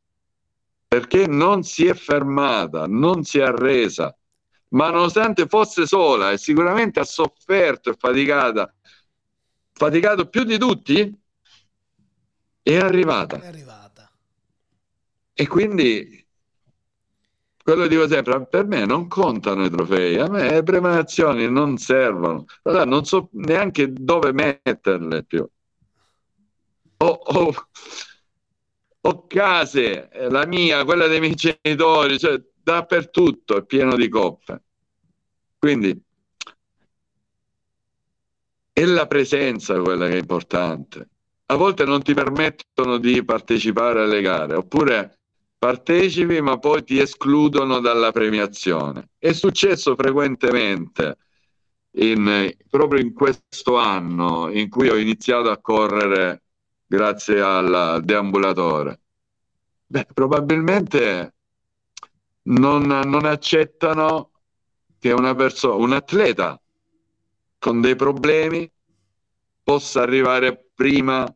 [SPEAKER 2] perché non si è fermata, non si è arresa, ma nonostante fosse sola e sicuramente ha sofferto e faticata, faticato più di tutti, è arrivata.
[SPEAKER 1] È arrivata.
[SPEAKER 2] E quindi quello dico sempre, per me non contano i trofei, a me le premanazioni non servono, allora non so neanche dove metterle più. Ho, ho, ho case, la mia, quella dei miei genitori, cioè dappertutto è pieno di coppe. Quindi è la presenza quella che è importante. A volte non ti permettono di partecipare alle gare, oppure partecipi ma poi ti escludono dalla premiazione. È successo frequentemente in, proprio in questo anno in cui ho iniziato a correre grazie al deambulatore. Beh, probabilmente non, non accettano che una persona, un atleta con dei problemi possa arrivare prima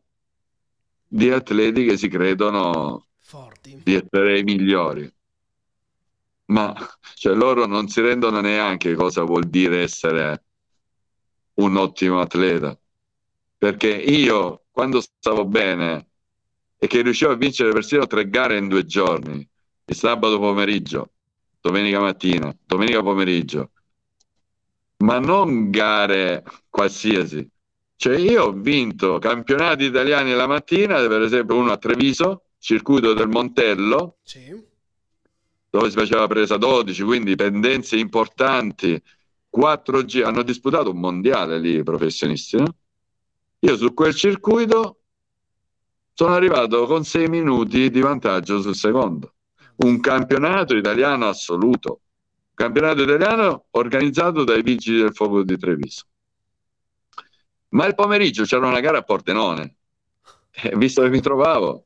[SPEAKER 2] di atleti che si credono
[SPEAKER 1] forti,
[SPEAKER 2] di essere i migliori. Ma cioè, loro non si rendono neanche cosa vuol dire essere un ottimo atleta. Perché io, quando stavo bene e che riuscivo a vincere persino tre gare in due giorni, il sabato pomeriggio, domenica mattina, domenica pomeriggio, ma non gare qualsiasi. Cioè io ho vinto campionati italiani la mattina, per esempio uno a Treviso, circuito del Montello,
[SPEAKER 1] sì.
[SPEAKER 2] dove si faceva presa 12, quindi pendenze importanti, 4G, hanno disputato un mondiale lì i professionisti. No? Io su quel circuito sono arrivato con 6 minuti di vantaggio sul secondo. Un campionato italiano assoluto. Campionato italiano organizzato dai Vigili del Fuoco di Treviso. Ma il pomeriggio c'era una gara a Pordenone. E visto che mi trovavo,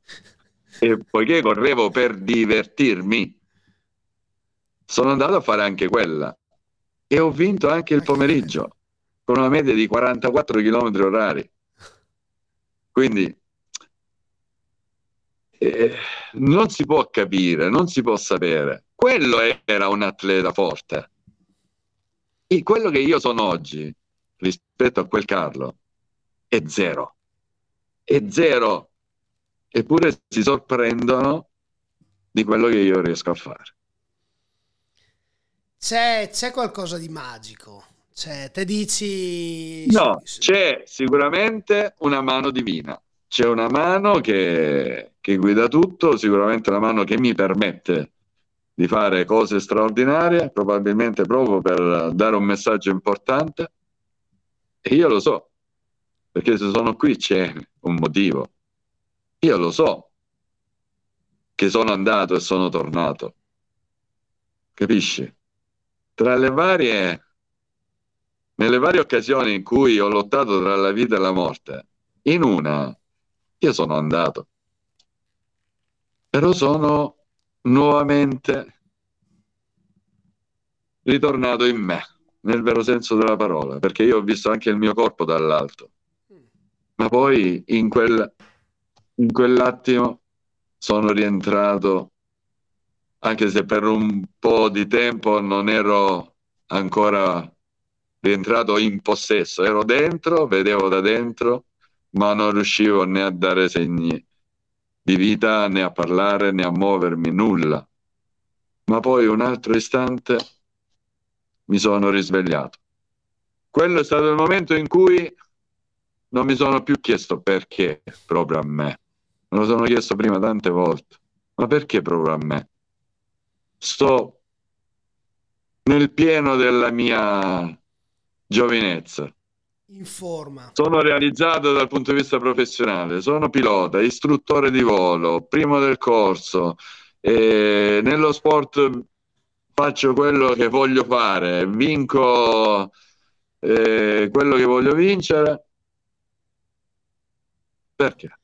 [SPEAKER 2] e poiché correvo per divertirmi, sono andato a fare anche quella e ho vinto anche il pomeriggio con una media di 44 km orari. Quindi eh, non si può capire, non si può sapere. Quello era un atleta forte. E quello che io sono oggi rispetto a quel Carlo è zero. È zero eppure si sorprendono di quello che io riesco a fare.
[SPEAKER 1] C'è, c'è qualcosa di magico. Cioè, te dici...
[SPEAKER 2] No, c'è sicuramente una mano divina. C'è una mano che, che guida tutto, sicuramente una mano che mi permette di fare cose straordinarie, probabilmente proprio per dare un messaggio importante. E io lo so, perché se sono qui c'è un motivo. Io lo so che sono andato e sono tornato. Capisci? Tra le varie, nelle varie occasioni in cui ho lottato tra la vita e la morte, in una io sono andato. Però sono nuovamente ritornato in me, nel vero senso della parola, perché io ho visto anche il mio corpo dall'alto. Ma poi in quel in quell'attimo sono rientrato, anche se per un po' di tempo non ero ancora rientrato in possesso, ero dentro, vedevo da dentro, ma non riuscivo né a dare segni di vita, né a parlare, né a muovermi, nulla. Ma poi un altro istante mi sono risvegliato quello è stato il momento in cui non mi sono più chiesto perché proprio a me. Me lo sono chiesto prima tante volte, ma perché proprio a me? Sto nel pieno della mia giovinezza.
[SPEAKER 1] In forma.
[SPEAKER 2] Sono realizzato dal punto di vista professionale, sono pilota, istruttore di volo, primo del corso, e nello sport faccio quello che voglio fare, vinco eh, quello che voglio vincere. Perché?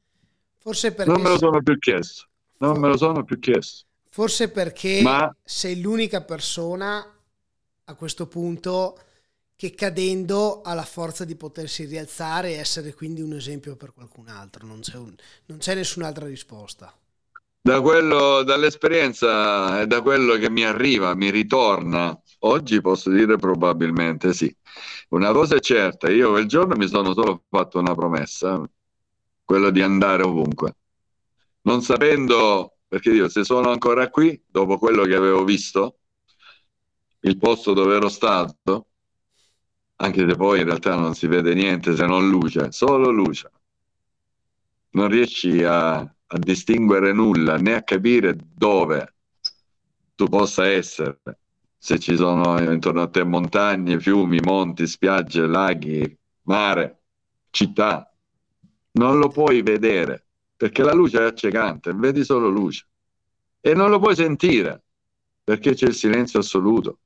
[SPEAKER 1] Forse perché
[SPEAKER 2] non me lo sono più chiesto. Non me lo sono più chiesto.
[SPEAKER 1] Forse perché Ma... sei l'unica persona a questo punto che cadendo ha la forza di potersi rialzare e essere quindi un esempio per qualcun altro. Non c'è, un, non c'è nessun'altra risposta.
[SPEAKER 2] Da quello, dall'esperienza e da quello che mi arriva, mi ritorna, oggi posso dire probabilmente sì. Una cosa è certa, io quel giorno mi sono solo fatto una promessa, quella di andare ovunque. Non sapendo, perché io se sono ancora qui, dopo quello che avevo visto, il posto dove ero stato, anche se poi in realtà non si vede niente se non luce, solo luce. Non riesci a, a distinguere nulla né a capire dove tu possa essere. Se ci sono intorno a te montagne, fiumi, monti, spiagge, laghi, mare, città, non lo puoi vedere perché la luce è accecante, vedi solo luce e non lo puoi sentire perché c'è il silenzio assoluto.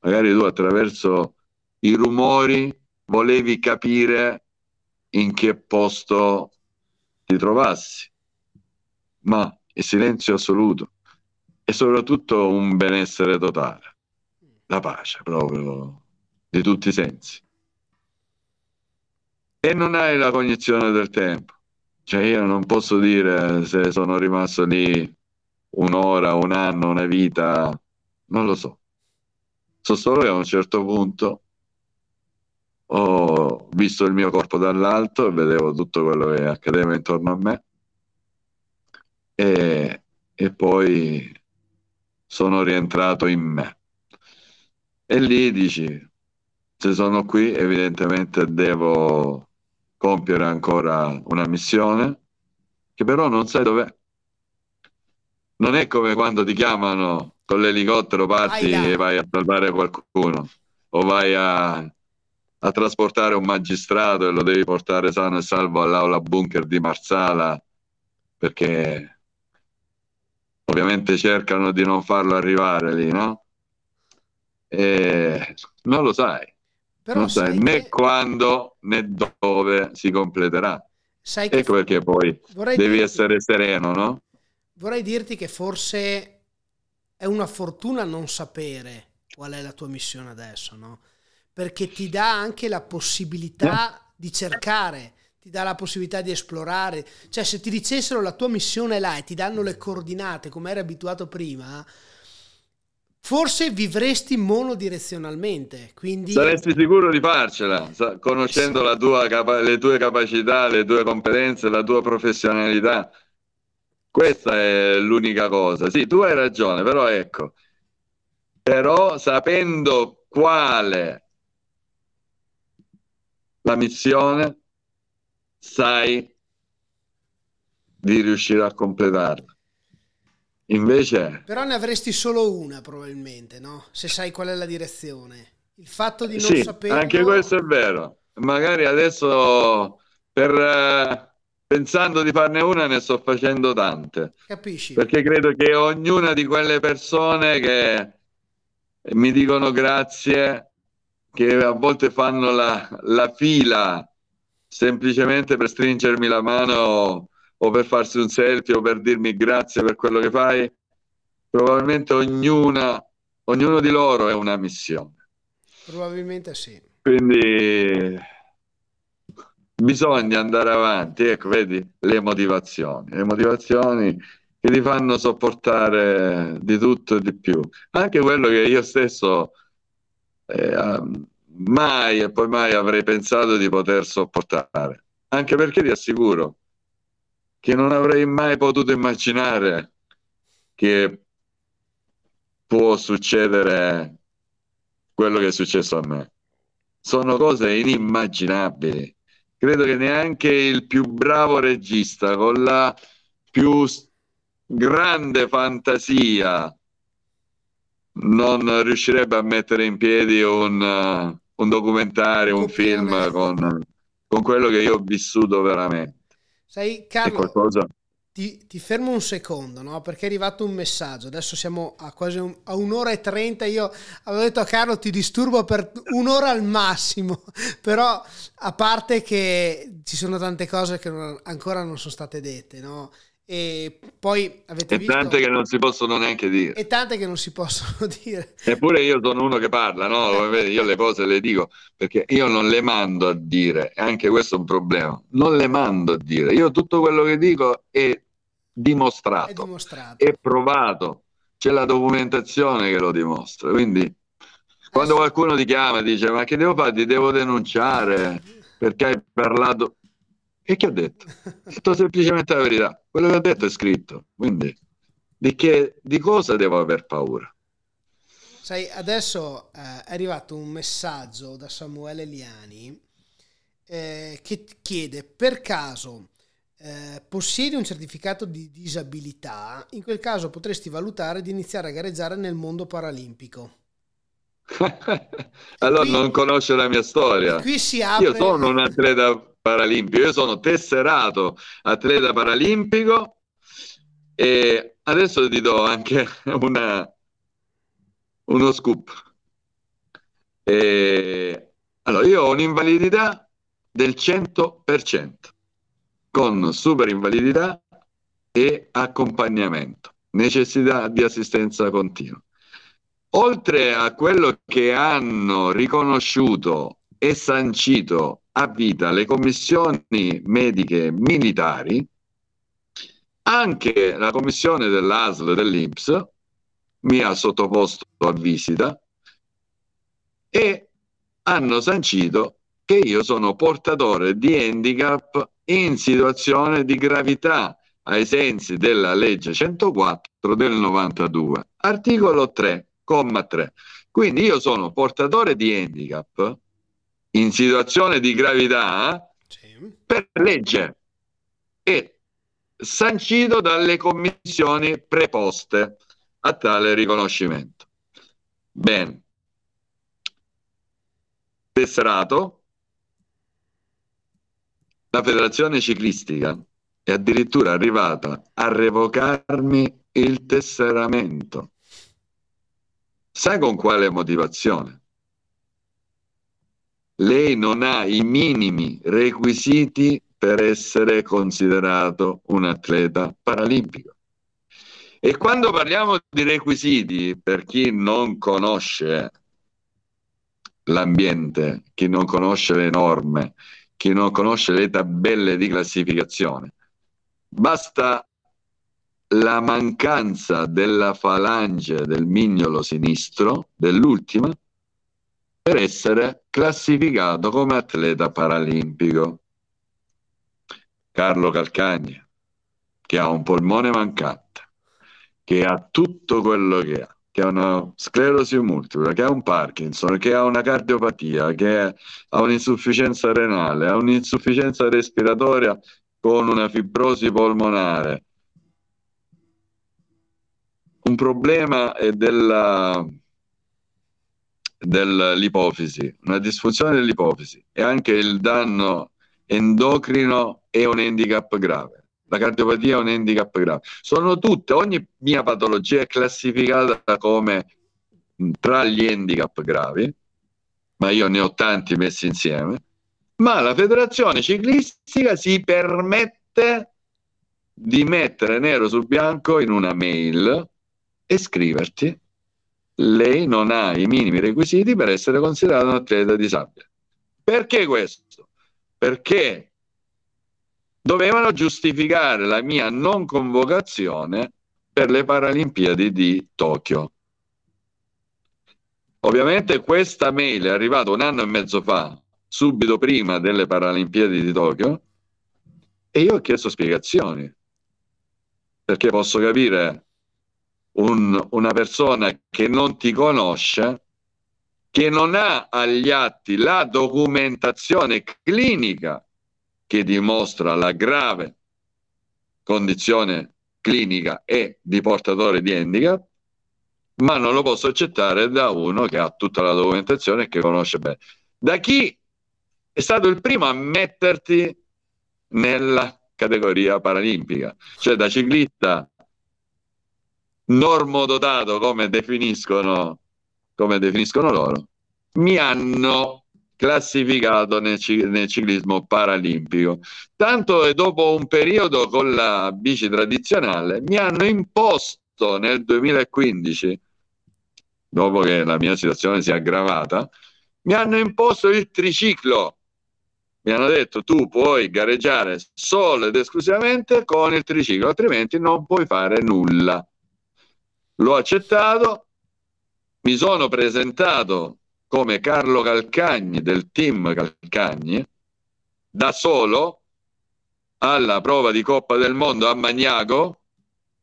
[SPEAKER 2] Magari tu attraverso i rumori volevi capire in che posto ti trovassi, ma il silenzio assoluto e soprattutto un benessere totale, la pace proprio di tutti i sensi. E non hai la cognizione del tempo. Cioè io non posso dire se sono rimasto lì un'ora, un anno, una vita, non lo so. So solo che a un certo punto ho visto il mio corpo dall'alto e vedevo tutto quello che accadeva intorno a me e, e poi sono rientrato in me. E lì dici, se sono qui evidentemente devo compiere ancora una missione che però non sai dov'è. Non è come quando ti chiamano con l'elicottero, parti e vai a salvare qualcuno o vai a, a trasportare un magistrato e lo devi portare sano e salvo all'aula bunker di Marsala perché ovviamente cercano di non farlo arrivare lì, no? E non lo sai, Però non sai né che... quando né dove si completerà. Sai ecco perché poi devi dirti... essere sereno, no?
[SPEAKER 1] Vorrei dirti che forse è una fortuna non sapere qual è la tua missione adesso, no? Perché ti dà anche la possibilità di cercare, ti dà la possibilità di esplorare. Cioè, se ti dicessero la tua missione è là e ti danno le coordinate come eri abituato prima, forse vivresti monodirezionalmente. Quindi...
[SPEAKER 2] Saresti sicuro di farcela, conoscendo sì. tua, le tue capacità, le tue competenze, la tua professionalità questa è l'unica cosa. Sì, tu hai ragione, però ecco, però sapendo quale la missione, sai di riuscire a completarla. Invece...
[SPEAKER 1] Però ne avresti solo una probabilmente, no? Se sai qual è la direzione. Il fatto di non
[SPEAKER 2] sì,
[SPEAKER 1] sapere...
[SPEAKER 2] Anche questo è vero. Magari adesso per... Uh, pensando di farne una ne sto facendo tante.
[SPEAKER 1] Capisci?
[SPEAKER 2] Perché credo che ognuna di quelle persone che mi dicono grazie, che a volte fanno la, la fila semplicemente per stringermi la mano o per farsi un selfie o per dirmi grazie per quello che fai, probabilmente ognuna, ognuno di loro è una missione.
[SPEAKER 1] Probabilmente sì.
[SPEAKER 2] Quindi bisogna andare avanti, ecco, vedi le motivazioni, le motivazioni che ti fanno sopportare di tutto e di più. Anche quello che io stesso eh, mai e poi mai avrei pensato di poter sopportare. Anche perché ti assicuro che non avrei mai potuto immaginare che può succedere quello che è successo a me. sono cose inimmaginabili. Credo che neanche il più bravo regista con la più grande fantasia non riuscirebbe a mettere in piedi un, uh, un documentario, un film con, con, quello che io ho vissuto veramente.
[SPEAKER 1] Sai, Carlo, ti, ti, fermo un secondo, no? Perché è arrivato un messaggio. Adesso siamo a quasi un, a un'ora e trenta. Io avevo detto a Carlo ti disturbo per un'ora al massimo. Però, a parte che ci sono tante cose che non, ancora non sono state dette, no? E poi avete
[SPEAKER 2] e
[SPEAKER 1] visto...
[SPEAKER 2] tante che non si possono neanche dire.
[SPEAKER 1] E tante che non si possono dire.
[SPEAKER 2] Eppure io sono uno che parla, no? Io le cose le dico perché io non le mando a dire, e anche questo è un problema. Non le mando a dire. Io tutto quello che dico è dimostrato, è, dimostrato. è provato. C'è la documentazione che lo dimostra. Quindi quando qualcuno ti chiama e dice ma che devo fare? Ti devo denunciare perché hai parlato e che ho detto? Ho detto semplicemente la verità. Quello che ho detto è scritto. Quindi, di, che, di cosa devo aver paura?
[SPEAKER 1] Sai, adesso eh, è arrivato un messaggio da Samuele Liani eh, che chiede per caso eh, possiedi un certificato di disabilità, in quel caso potresti valutare di iniziare a gareggiare nel mondo paralimpico.
[SPEAKER 2] allora qui, non conosce la mia storia.
[SPEAKER 1] Qui si apre...
[SPEAKER 2] Io sono un atleta paralimpico. Io sono tesserato atleta paralimpico e adesso ti do anche una, uno scoop. E, allora, io ho un'invalidità del 100% con super invalidità e accompagnamento, necessità di assistenza continua. Oltre a quello che hanno riconosciuto e sancito a vita le commissioni mediche militari, anche la commissione dell'ASL dell'IPS mi ha sottoposto a visita e hanno sancito che io sono portatore di handicap in situazione di gravità ai sensi della legge 104 del 92, articolo 3,3. Quindi io sono portatore di handicap in situazione di gravità sì. per legge e sancito dalle commissioni preposte a tale riconoscimento. Bene. Tesserato, la federazione ciclistica è addirittura arrivata a revocarmi il tesseramento. Sai con quale motivazione? lei non ha i minimi requisiti per essere considerato un atleta paralimpico. E quando parliamo di requisiti, per chi non conosce l'ambiente, chi non conosce le norme, chi non conosce le tabelle di classificazione, basta la mancanza della falange del mignolo sinistro, dell'ultima, per essere classificato come atleta paralimpico. Carlo Calcagna, che ha un polmone mancante, che ha tutto quello che ha, che ha una sclerosi multipla, che ha un Parkinson, che ha una cardiopatia, che ha un'insufficienza renale, ha un'insufficienza respiratoria con una fibrosi polmonare. Un problema della dell'ipofisi, una disfunzione dell'ipofisi e anche il danno endocrino è un handicap grave. La cardiopatia è un handicap grave. Sono tutte, ogni mia patologia è classificata come tra gli handicap gravi, ma io ne ho tanti messi insieme, ma la federazione ciclistica si permette di mettere nero su bianco in una mail scriverti lei non ha i minimi requisiti per essere considerato un atleta disabile. Perché questo? Perché dovevano giustificare la mia non convocazione per le Paralimpiadi di Tokyo. Ovviamente questa mail è arrivata un anno e mezzo fa, subito prima delle Paralimpiadi di Tokyo, e io ho chiesto spiegazioni, perché posso capire un, una persona che non ti conosce che non ha agli atti la documentazione clinica che dimostra la grave condizione clinica e di portatore di handicap, ma non lo posso accettare da uno che ha tutta la documentazione e che conosce bene. Da chi è stato il primo a metterti nella categoria paralimpica, cioè da ciclista normodotato come definiscono, come definiscono loro, mi hanno classificato nel, nel, ciclismo paralimpico. Tanto e dopo un periodo con la bici tradizionale mi hanno imposto nel 2015, dopo che la mia situazione si è aggravata, mi hanno imposto il triciclo. Mi hanno detto tu puoi gareggiare solo ed esclusivamente con il triciclo, altrimenti non puoi fare nulla. L'ho accettato, mi sono presentato come Carlo Calcagni del team Calcagni da solo alla prova di Coppa del Mondo a Magnago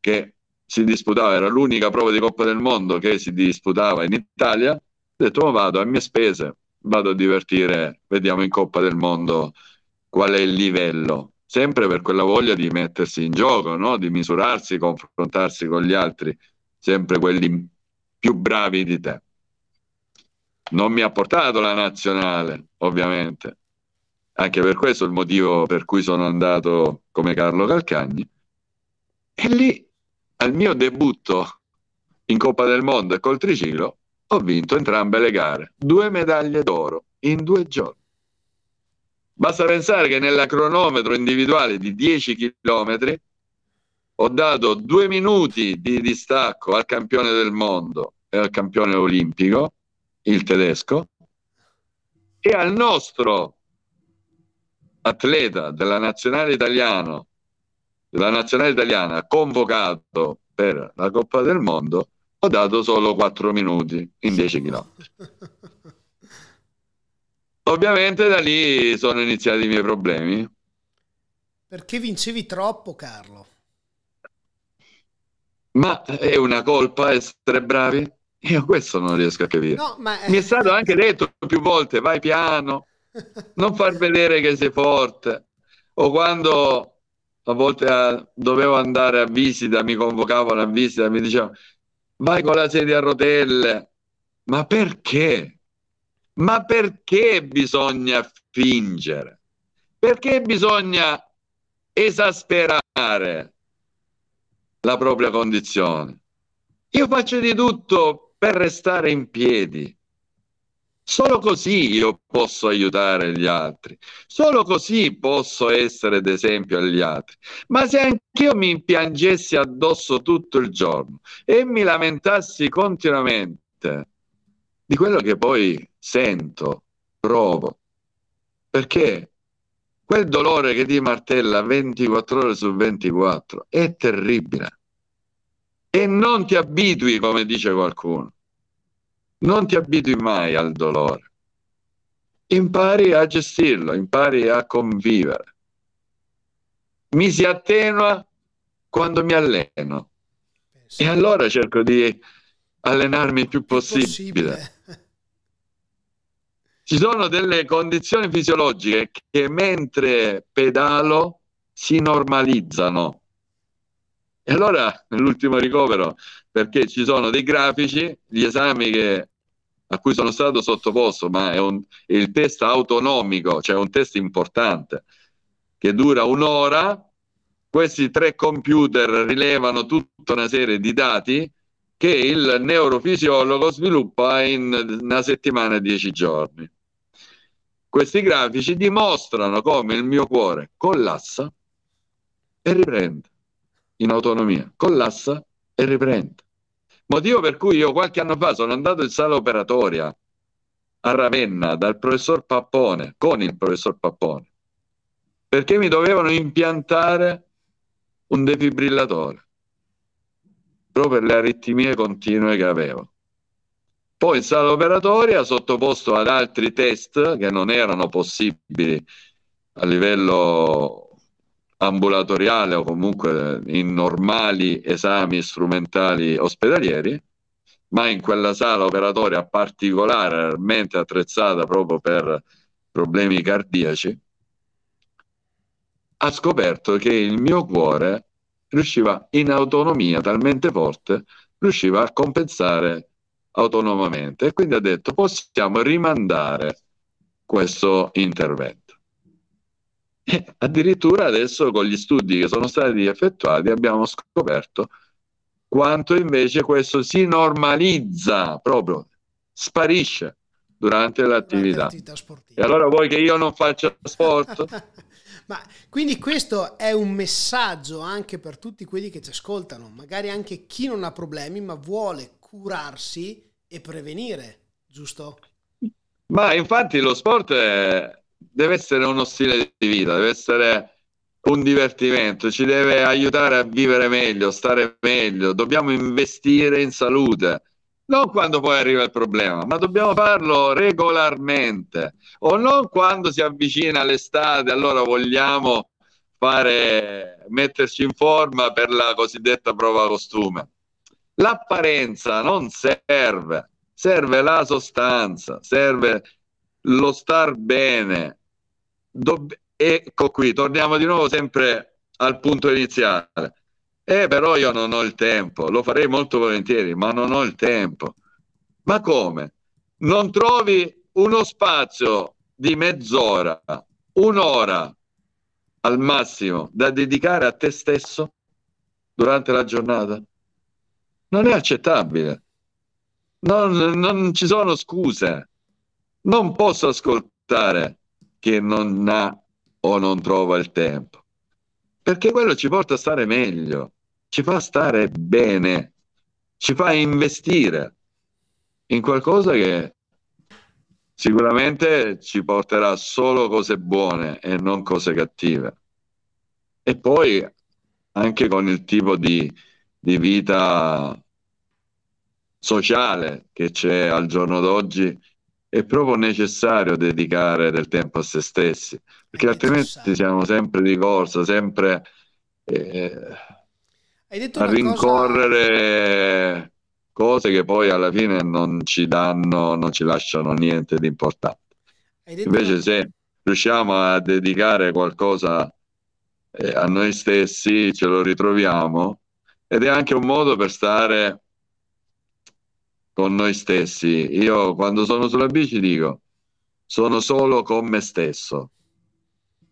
[SPEAKER 2] che si disputava, era l'unica prova di Coppa del Mondo che si disputava in Italia, ho detto ma vado a mie spese, vado a divertire, vediamo in Coppa del Mondo qual è il livello, sempre per quella voglia di mettersi in gioco, no? di misurarsi, confrontarsi con gli altri, sempre quelli più bravi di te non mi ha portato la nazionale, ovviamente. Anche per questo il motivo per cui sono andato come Carlo Calcagni. E lì, al mio debutto in Coppa del Mondo e col triciclo, ho vinto entrambe le gare, due medaglie d'oro in due giorni. Basta pensare che nella cronometro individuale di 10 km ho dato due minuti di distacco al campione del mondo e al campione olimpico il tedesco, e al nostro atleta della nazionale italiana, della nazionale italiana convocato per la Coppa del Mondo, ho dato solo 4 minuti in 10 km. Ovviamente da lì sono iniziati i miei problemi.
[SPEAKER 1] Perché vincevi troppo, Carlo?
[SPEAKER 2] Ma è una colpa essere bravi? Io questo non riesco a capire. No, ma... Mi è stato anche detto più volte, vai piano, non far vedere che sei forte. O quando a volte a, eh, dovevo andare a visita, mi convocavano a visita, mi dicevano, vai con la sedia a rotelle. Ma perché? Ma perché bisogna fingere? Perché bisogna esasperare la propria condizione? Io faccio di tutto per restare in piedi. Solo così io posso aiutare gli altri, solo così posso essere d'esempio agli altri. Ma se anch'io mi piangessi addosso tutto il giorno e mi lamentassi continuamente di quello che poi sento, provo, perché quel dolore che ti martella 24 ore su 24 è terribile e non ti abitui, come dice qualcuno. Non ti abitui mai al dolore. Impari a gestirlo, impari a convivere. Mi si attenua quando mi alleno. Sì. E allora cerco di allenarmi il più possibile. possibile. Ci sono delle condizioni fisiologiche che mentre pedalo si normalizzano e allora nell'ultimo ricovero, perché ci sono dei grafici, gli esami che, a cui sono stato sottoposto, ma è, un, è il test autonomico, cioè un test importante, che dura un'ora, questi tre computer rilevano tutta una serie di dati che il neurofisiologo sviluppa in una settimana e dieci giorni. Questi grafici dimostrano come il mio cuore collassa e riprende in autonomia, collassa e riprende. Motivo per cui io qualche anno fa sono andato in sala operatoria a Ravenna dal professor Pappone, con il professor Pappone, perché mi dovevano impiantare un defibrillatore proprio per le aritmie continue che avevo. Poi in sala operatoria sottoposto ad altri test che non erano possibili a livello ambulatoriale o comunque in normali esami strumentali ospedalieri, ma in quella sala operatoria particolarmente attrezzata proprio per problemi cardiaci, ha scoperto che il mio cuore riusciva in autonomia talmente forte, riusciva a compensare autonomamente e quindi ha detto possiamo rimandare questo intervento. E addirittura adesso con gli studi che sono stati effettuati abbiamo scoperto quanto invece questo si normalizza proprio, sparisce durante l'attività. E allora vuoi che io non faccia sport?
[SPEAKER 1] Ma quindi questo è un messaggio anche per tutti quelli che ci ascoltano, magari anche chi non ha problemi ma vuole curarsi e prevenire, giusto?
[SPEAKER 2] Ma infatti lo sport è, deve essere uno stile di vita, deve essere un divertimento, ci deve aiutare a vivere meglio, stare meglio, dobbiamo investire in salute, non quando poi arriva il problema, ma dobbiamo farlo regolarmente o non quando si avvicina l'estate, allora vogliamo fare, metterci in forma per la cosiddetta prova costume. L'apparenza non serve, serve la sostanza, serve lo star bene. Dobb- ecco qui, torniamo di nuovo sempre al punto iniziale. Eh, però io non ho il tempo, lo farei molto volentieri, ma non ho il tempo. Ma come? Non trovi uno spazio di mezz'ora, un'ora al massimo da dedicare a te stesso durante la giornata? Non è accettabile. Non, non ci sono scuse non posso ascoltare che non ha o non trova il tempo, perché quello ci porta a stare meglio, ci fa stare bene, ci fa investire in qualcosa che sicuramente ci porterà solo cose buone e non cose cattive. E poi anche con il tipo di, di vita sociale che c'è al giorno d'oggi, è proprio necessario dedicare del tempo a se stessi, perché altrimenti siamo sempre di corsa, sempre eh, a rincorrere cosa... cose che poi alla fine non ci danno, non ci lasciano niente di importante. Invece una... se riusciamo a dedicare qualcosa eh, a noi stessi, ce lo ritroviamo ed è anche un modo per stare con noi stessi. Io quando sono sulla bici dico, sono solo con me stesso.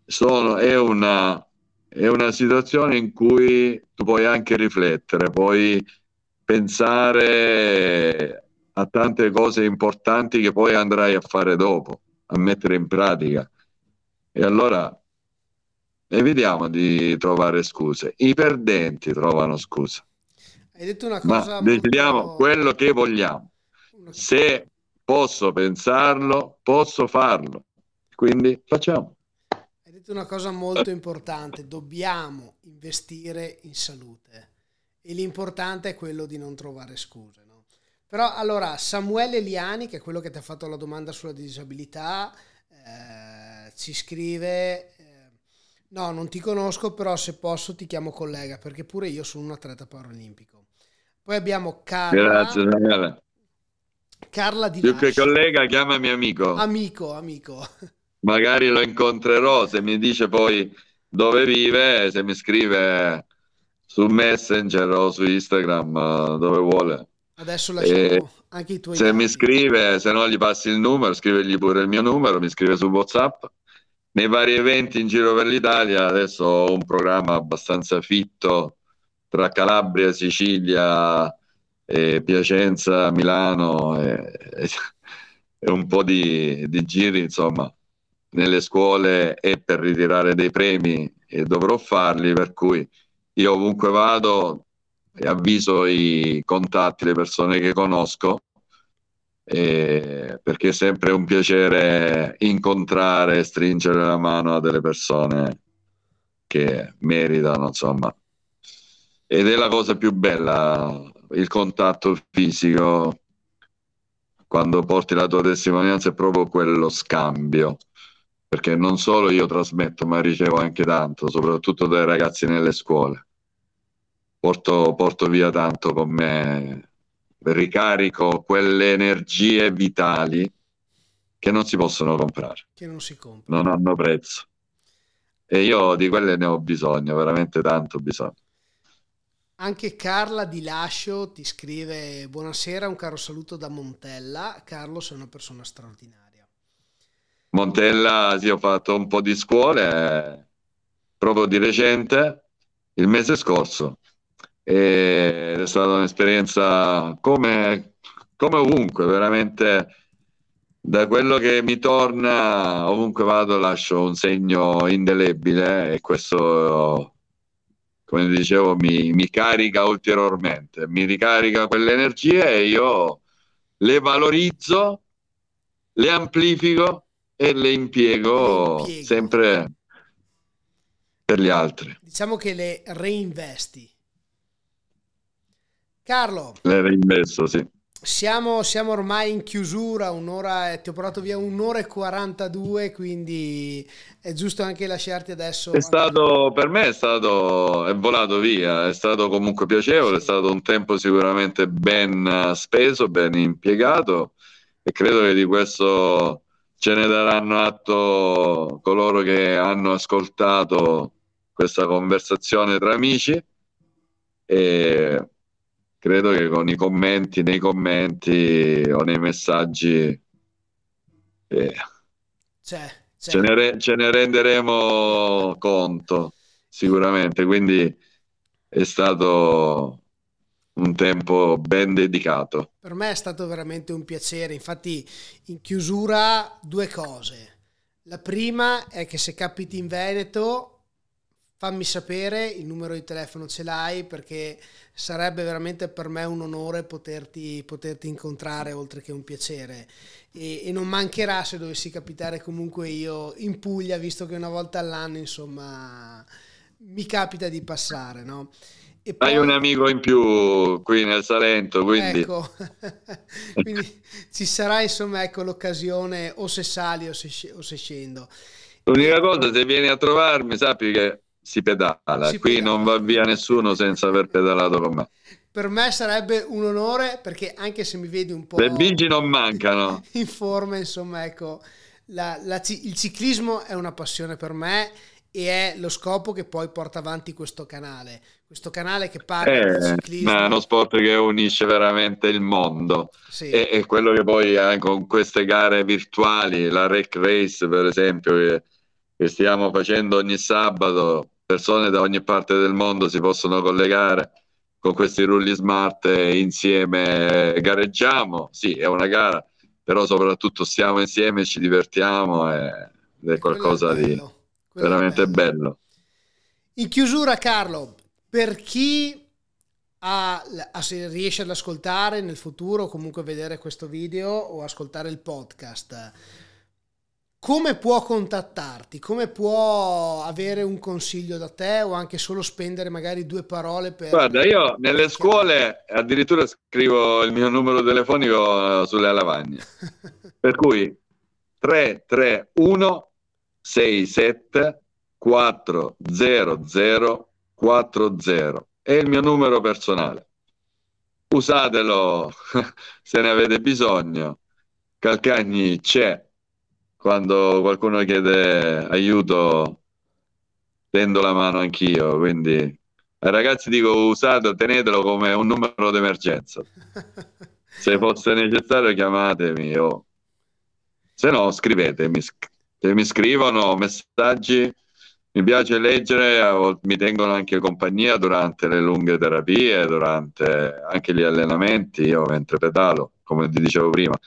[SPEAKER 2] Sono, è, una, è una situazione in cui tu puoi anche riflettere, puoi pensare a tante cose importanti che poi andrai a fare dopo, a mettere in pratica. E allora evitiamo di trovare scuse. I perdenti trovano scuse. Hai detto una cosa. Ma decidiamo molto... quello che vogliamo. Se posso pensarlo, posso farlo. Quindi facciamo.
[SPEAKER 1] Hai detto una cosa molto importante. Dobbiamo investire in salute. E l'importante è quello di non trovare scuse. No? Però allora, Samuele Liani, che è quello che ti ha fatto la domanda sulla disabilità, eh, ci scrive No, non ti conosco, però se posso ti chiamo collega, perché pure io sono un atleta paralimpico. Poi abbiamo Carla. Grazie, Daniele. Carla di
[SPEAKER 2] Più Lasci. che collega, chiamami amico.
[SPEAKER 1] Amico, amico.
[SPEAKER 2] Magari lo incontrerò, se mi dice poi dove vive, se mi scrive su Messenger o su Instagram, dove vuole.
[SPEAKER 1] Adesso lasciamo anche i tuoi
[SPEAKER 2] Se dati. mi scrive, se no gli passi il numero, scrivegli pure il mio numero, mi scrive su WhatsApp nei vari eventi in giro per l'Italia. Adesso ho un programma abbastanza fitto tra Calabria, Sicilia, e Piacenza, Milano e, e un po' di, di, giri, insomma, nelle scuole e per ritirare dei premi e dovrò farli, per cui io ovunque vado avviso i contatti, le persone che conosco eh, perché è sempre un piacere incontrare e stringere la mano a delle persone che meritano, insomma. Ed è la cosa più bella, il contatto fisico, quando porti la tua testimonianza, è proprio quello scambio, perché non solo io trasmetto, ma ricevo anche tanto, soprattutto dai ragazzi nelle scuole. Porto, porto via tanto con me ricarico quelle energie vitali che non si possono comprare.
[SPEAKER 1] Che non si comprano.
[SPEAKER 2] Non hanno prezzo. E io di quelle ne ho bisogno, veramente tanto bisogno.
[SPEAKER 1] Anche Carla di Lascio ti scrive buonasera, un caro saluto da Montella. Carlo sei una persona straordinaria.
[SPEAKER 2] Montella, sì, ho fatto un po' di scuole proprio di recente, il mese scorso. Ed è stata un'esperienza come, come ovunque, veramente da quello che mi torna, ovunque vado, lascio un segno indelebile e questo come dicevo, mi, mi carica ulteriormente, mi ricarica quelle energie e io le valorizzo, le amplifico e le impiego, le sempre per gli altri.
[SPEAKER 1] Diciamo che le reinvesti. Carlo.
[SPEAKER 2] Le reinvesto, sì.
[SPEAKER 1] Siamo, siamo, ormai in chiusura, un'ora, ti ho portato via un'ora e 42, quindi è giusto anche lasciarti adesso.
[SPEAKER 2] È stato, per me è stato, è volato via, è stato comunque piacevole, è stato un tempo sicuramente ben speso, ben impiegato e credo che di questo ce ne daranno atto coloro che hanno ascoltato questa conversazione tra amici. E credo che con i commenti, nei commenti o nei messaggi eh, c'è, c'è. Ce, ne re- ce ne renderemo conto sicuramente. Quindi è stato un tempo ben dedicato.
[SPEAKER 1] Per me è stato veramente un piacere. Infatti, in chiusura, due cose. La prima è che se capiti in Veneto fammi sapere, il numero di telefono ce l'hai perché sarebbe veramente per me un onore poterti, poterti incontrare oltre che un piacere e, e, non mancherà se dovessi capitare comunque io in Puglia visto che una volta all'anno insomma mi capita di passare no?
[SPEAKER 2] E poi... Hai un amico in più qui nel Salento, quindi...
[SPEAKER 1] Ecco, quindi ci sarà insomma ecco, l'occasione o se sali o se, o se scendo.
[SPEAKER 2] L'unica cosa, se vieni a trovarmi, sappi che si pedala. Si Qui pedala. non va via nessuno senza aver pedalato con me.
[SPEAKER 1] Per me sarebbe un onore perché anche se mi vedi un po'...
[SPEAKER 2] Le bici non mancano.
[SPEAKER 1] In forma, insomma, ecco, la, la, il ciclismo è una passione per me e è lo scopo che poi porta avanti questo canale. Questo canale che parla
[SPEAKER 2] eh, di ciclismo. È uno sport che unisce veramente il mondo. Sì. E, e, quello che poi eh, con queste gare virtuali, la Rec Race per esempio, che, che stiamo facendo ogni sabato, persone da ogni parte del mondo si possono collegare con questi rulli smart e insieme gareggiamo. Sì, è una gara, però soprattutto stiamo insieme, ci divertiamo e, ed è qualcosa è di veramente bello. bello.
[SPEAKER 1] In chiusura, Carlo, per chi ha, ha, se riesce ad ascoltare nel futuro, comunque vedere questo video o ascoltare il podcast, come può contattarti? Come può avere un consiglio da te o anche solo spendere magari due parole per...
[SPEAKER 2] Guarda, io nelle scuole addirittura scrivo il mio numero telefonico eh, sulle lavagne. per cui 331 67 400 40 è il mio numero personale. Usatelo se ne avete bisogno. Calcagni c'è quando qualcuno chiede aiuto tendo la mano anch'io, quindi ai ragazzi dico usate, tenetelo come un numero d'emergenza. Se fosse necessario chiamatemi o se no scrivetemi, se mi scrivono messaggi mi piace leggere, mi tengono anche compagnia durante le lunghe terapie, durante anche gli allenamenti, io mentre pedalo, come ti dicevo prima,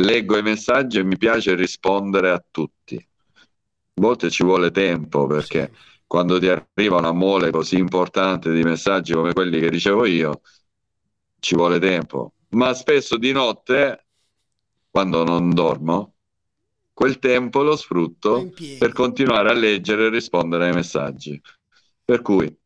[SPEAKER 2] leggo i messaggi e mi piace rispondere a tutti. A volte ci vuole tempo perché sì. quando ti arriva una mole così importante di messaggi come quelli che ricevo io, ci vuole tempo. Ma spesso di notte, quando non dormo, quel tempo lo sfrutto per continuare a leggere e rispondere ai messaggi. Per cui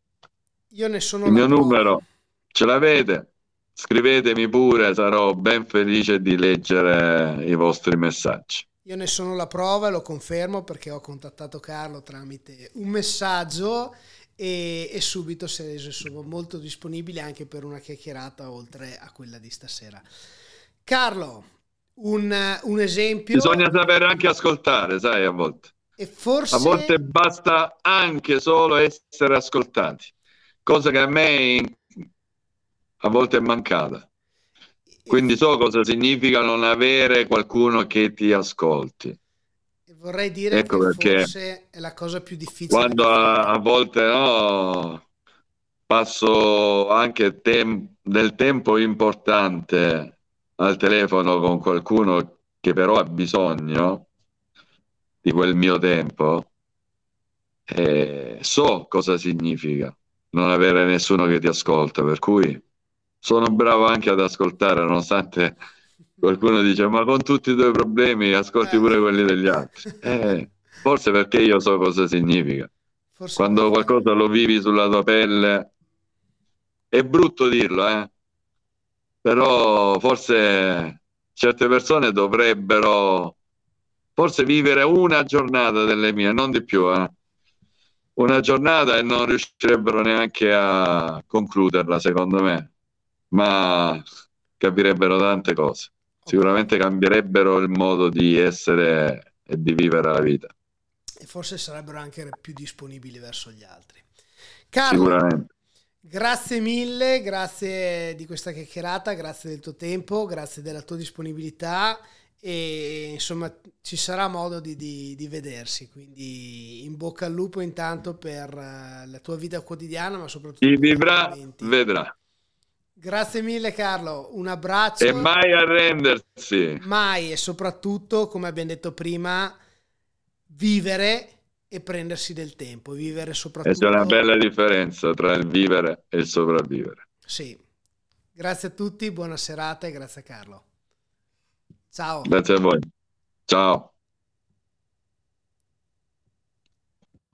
[SPEAKER 1] io ne sono
[SPEAKER 2] il mio numero ce l'avete, Scrivetemi pure, sarò ben felice di leggere i vostri messaggi.
[SPEAKER 1] Io ne sono la prova e lo confermo perché ho contattato Carlo tramite un messaggio e, e subito si è reso insomma, molto disponibile anche per una chiacchierata oltre a quella di stasera. Carlo, un, un esempio.
[SPEAKER 2] Bisogna sapere anche ascoltare, sai, a volte.
[SPEAKER 1] E forse...
[SPEAKER 2] A volte basta anche solo essere ascoltati, cosa che a me a volte è mancata. Quindi so cosa significa non avere qualcuno che ti ascolti.
[SPEAKER 1] Vorrei dire ecco che perché forse è la cosa più difficile.
[SPEAKER 2] Quando a, a, volte no, passo anche tem- del tempo importante al telefono con qualcuno che però ha bisogno di quel mio tempo, e so cosa significa non avere nessuno che ti ascolta, per cui sono bravo anche ad ascoltare, nonostante qualcuno dice ma con tutti i tuoi problemi ascolti pure quelli degli altri. Eh, forse perché io so cosa significa. Forse Quando qualcosa lo vivi sulla tua pelle, è brutto dirlo, eh? però forse certe persone dovrebbero forse vivere una giornata delle mie, non di più, eh? una giornata e non riuscirebbero neanche a concluderla, secondo me, ma capirebbero tante cose. Sicuramente cambierebbero il modo di essere e di vivere la vita.
[SPEAKER 1] E forse sarebbero anche più disponibili verso gli altri. Carlo, Sicuramente. Grazie mille, grazie di questa chiacchierata, grazie del tuo tempo, grazie della tua disponibilità e insomma ci sarà modo di, di, di vedersi, quindi in bocca al lupo intanto per uh, la tua vita quotidiana, ma soprattutto...
[SPEAKER 2] Chi vivrà, vedrà.
[SPEAKER 1] Grazie mille Carlo, un abbraccio.
[SPEAKER 2] E mai arrendersi.
[SPEAKER 1] Mai e soprattutto, come abbiamo detto prima, vivere e prendersi del tempo, vivere soprattutto...
[SPEAKER 2] c'è una bella differenza tra il vivere e il sopravvivere.
[SPEAKER 1] Sì. Grazie a tutti, buona serata e grazie a Carlo. Ciao.
[SPEAKER 2] Grazie a voi. Ciao.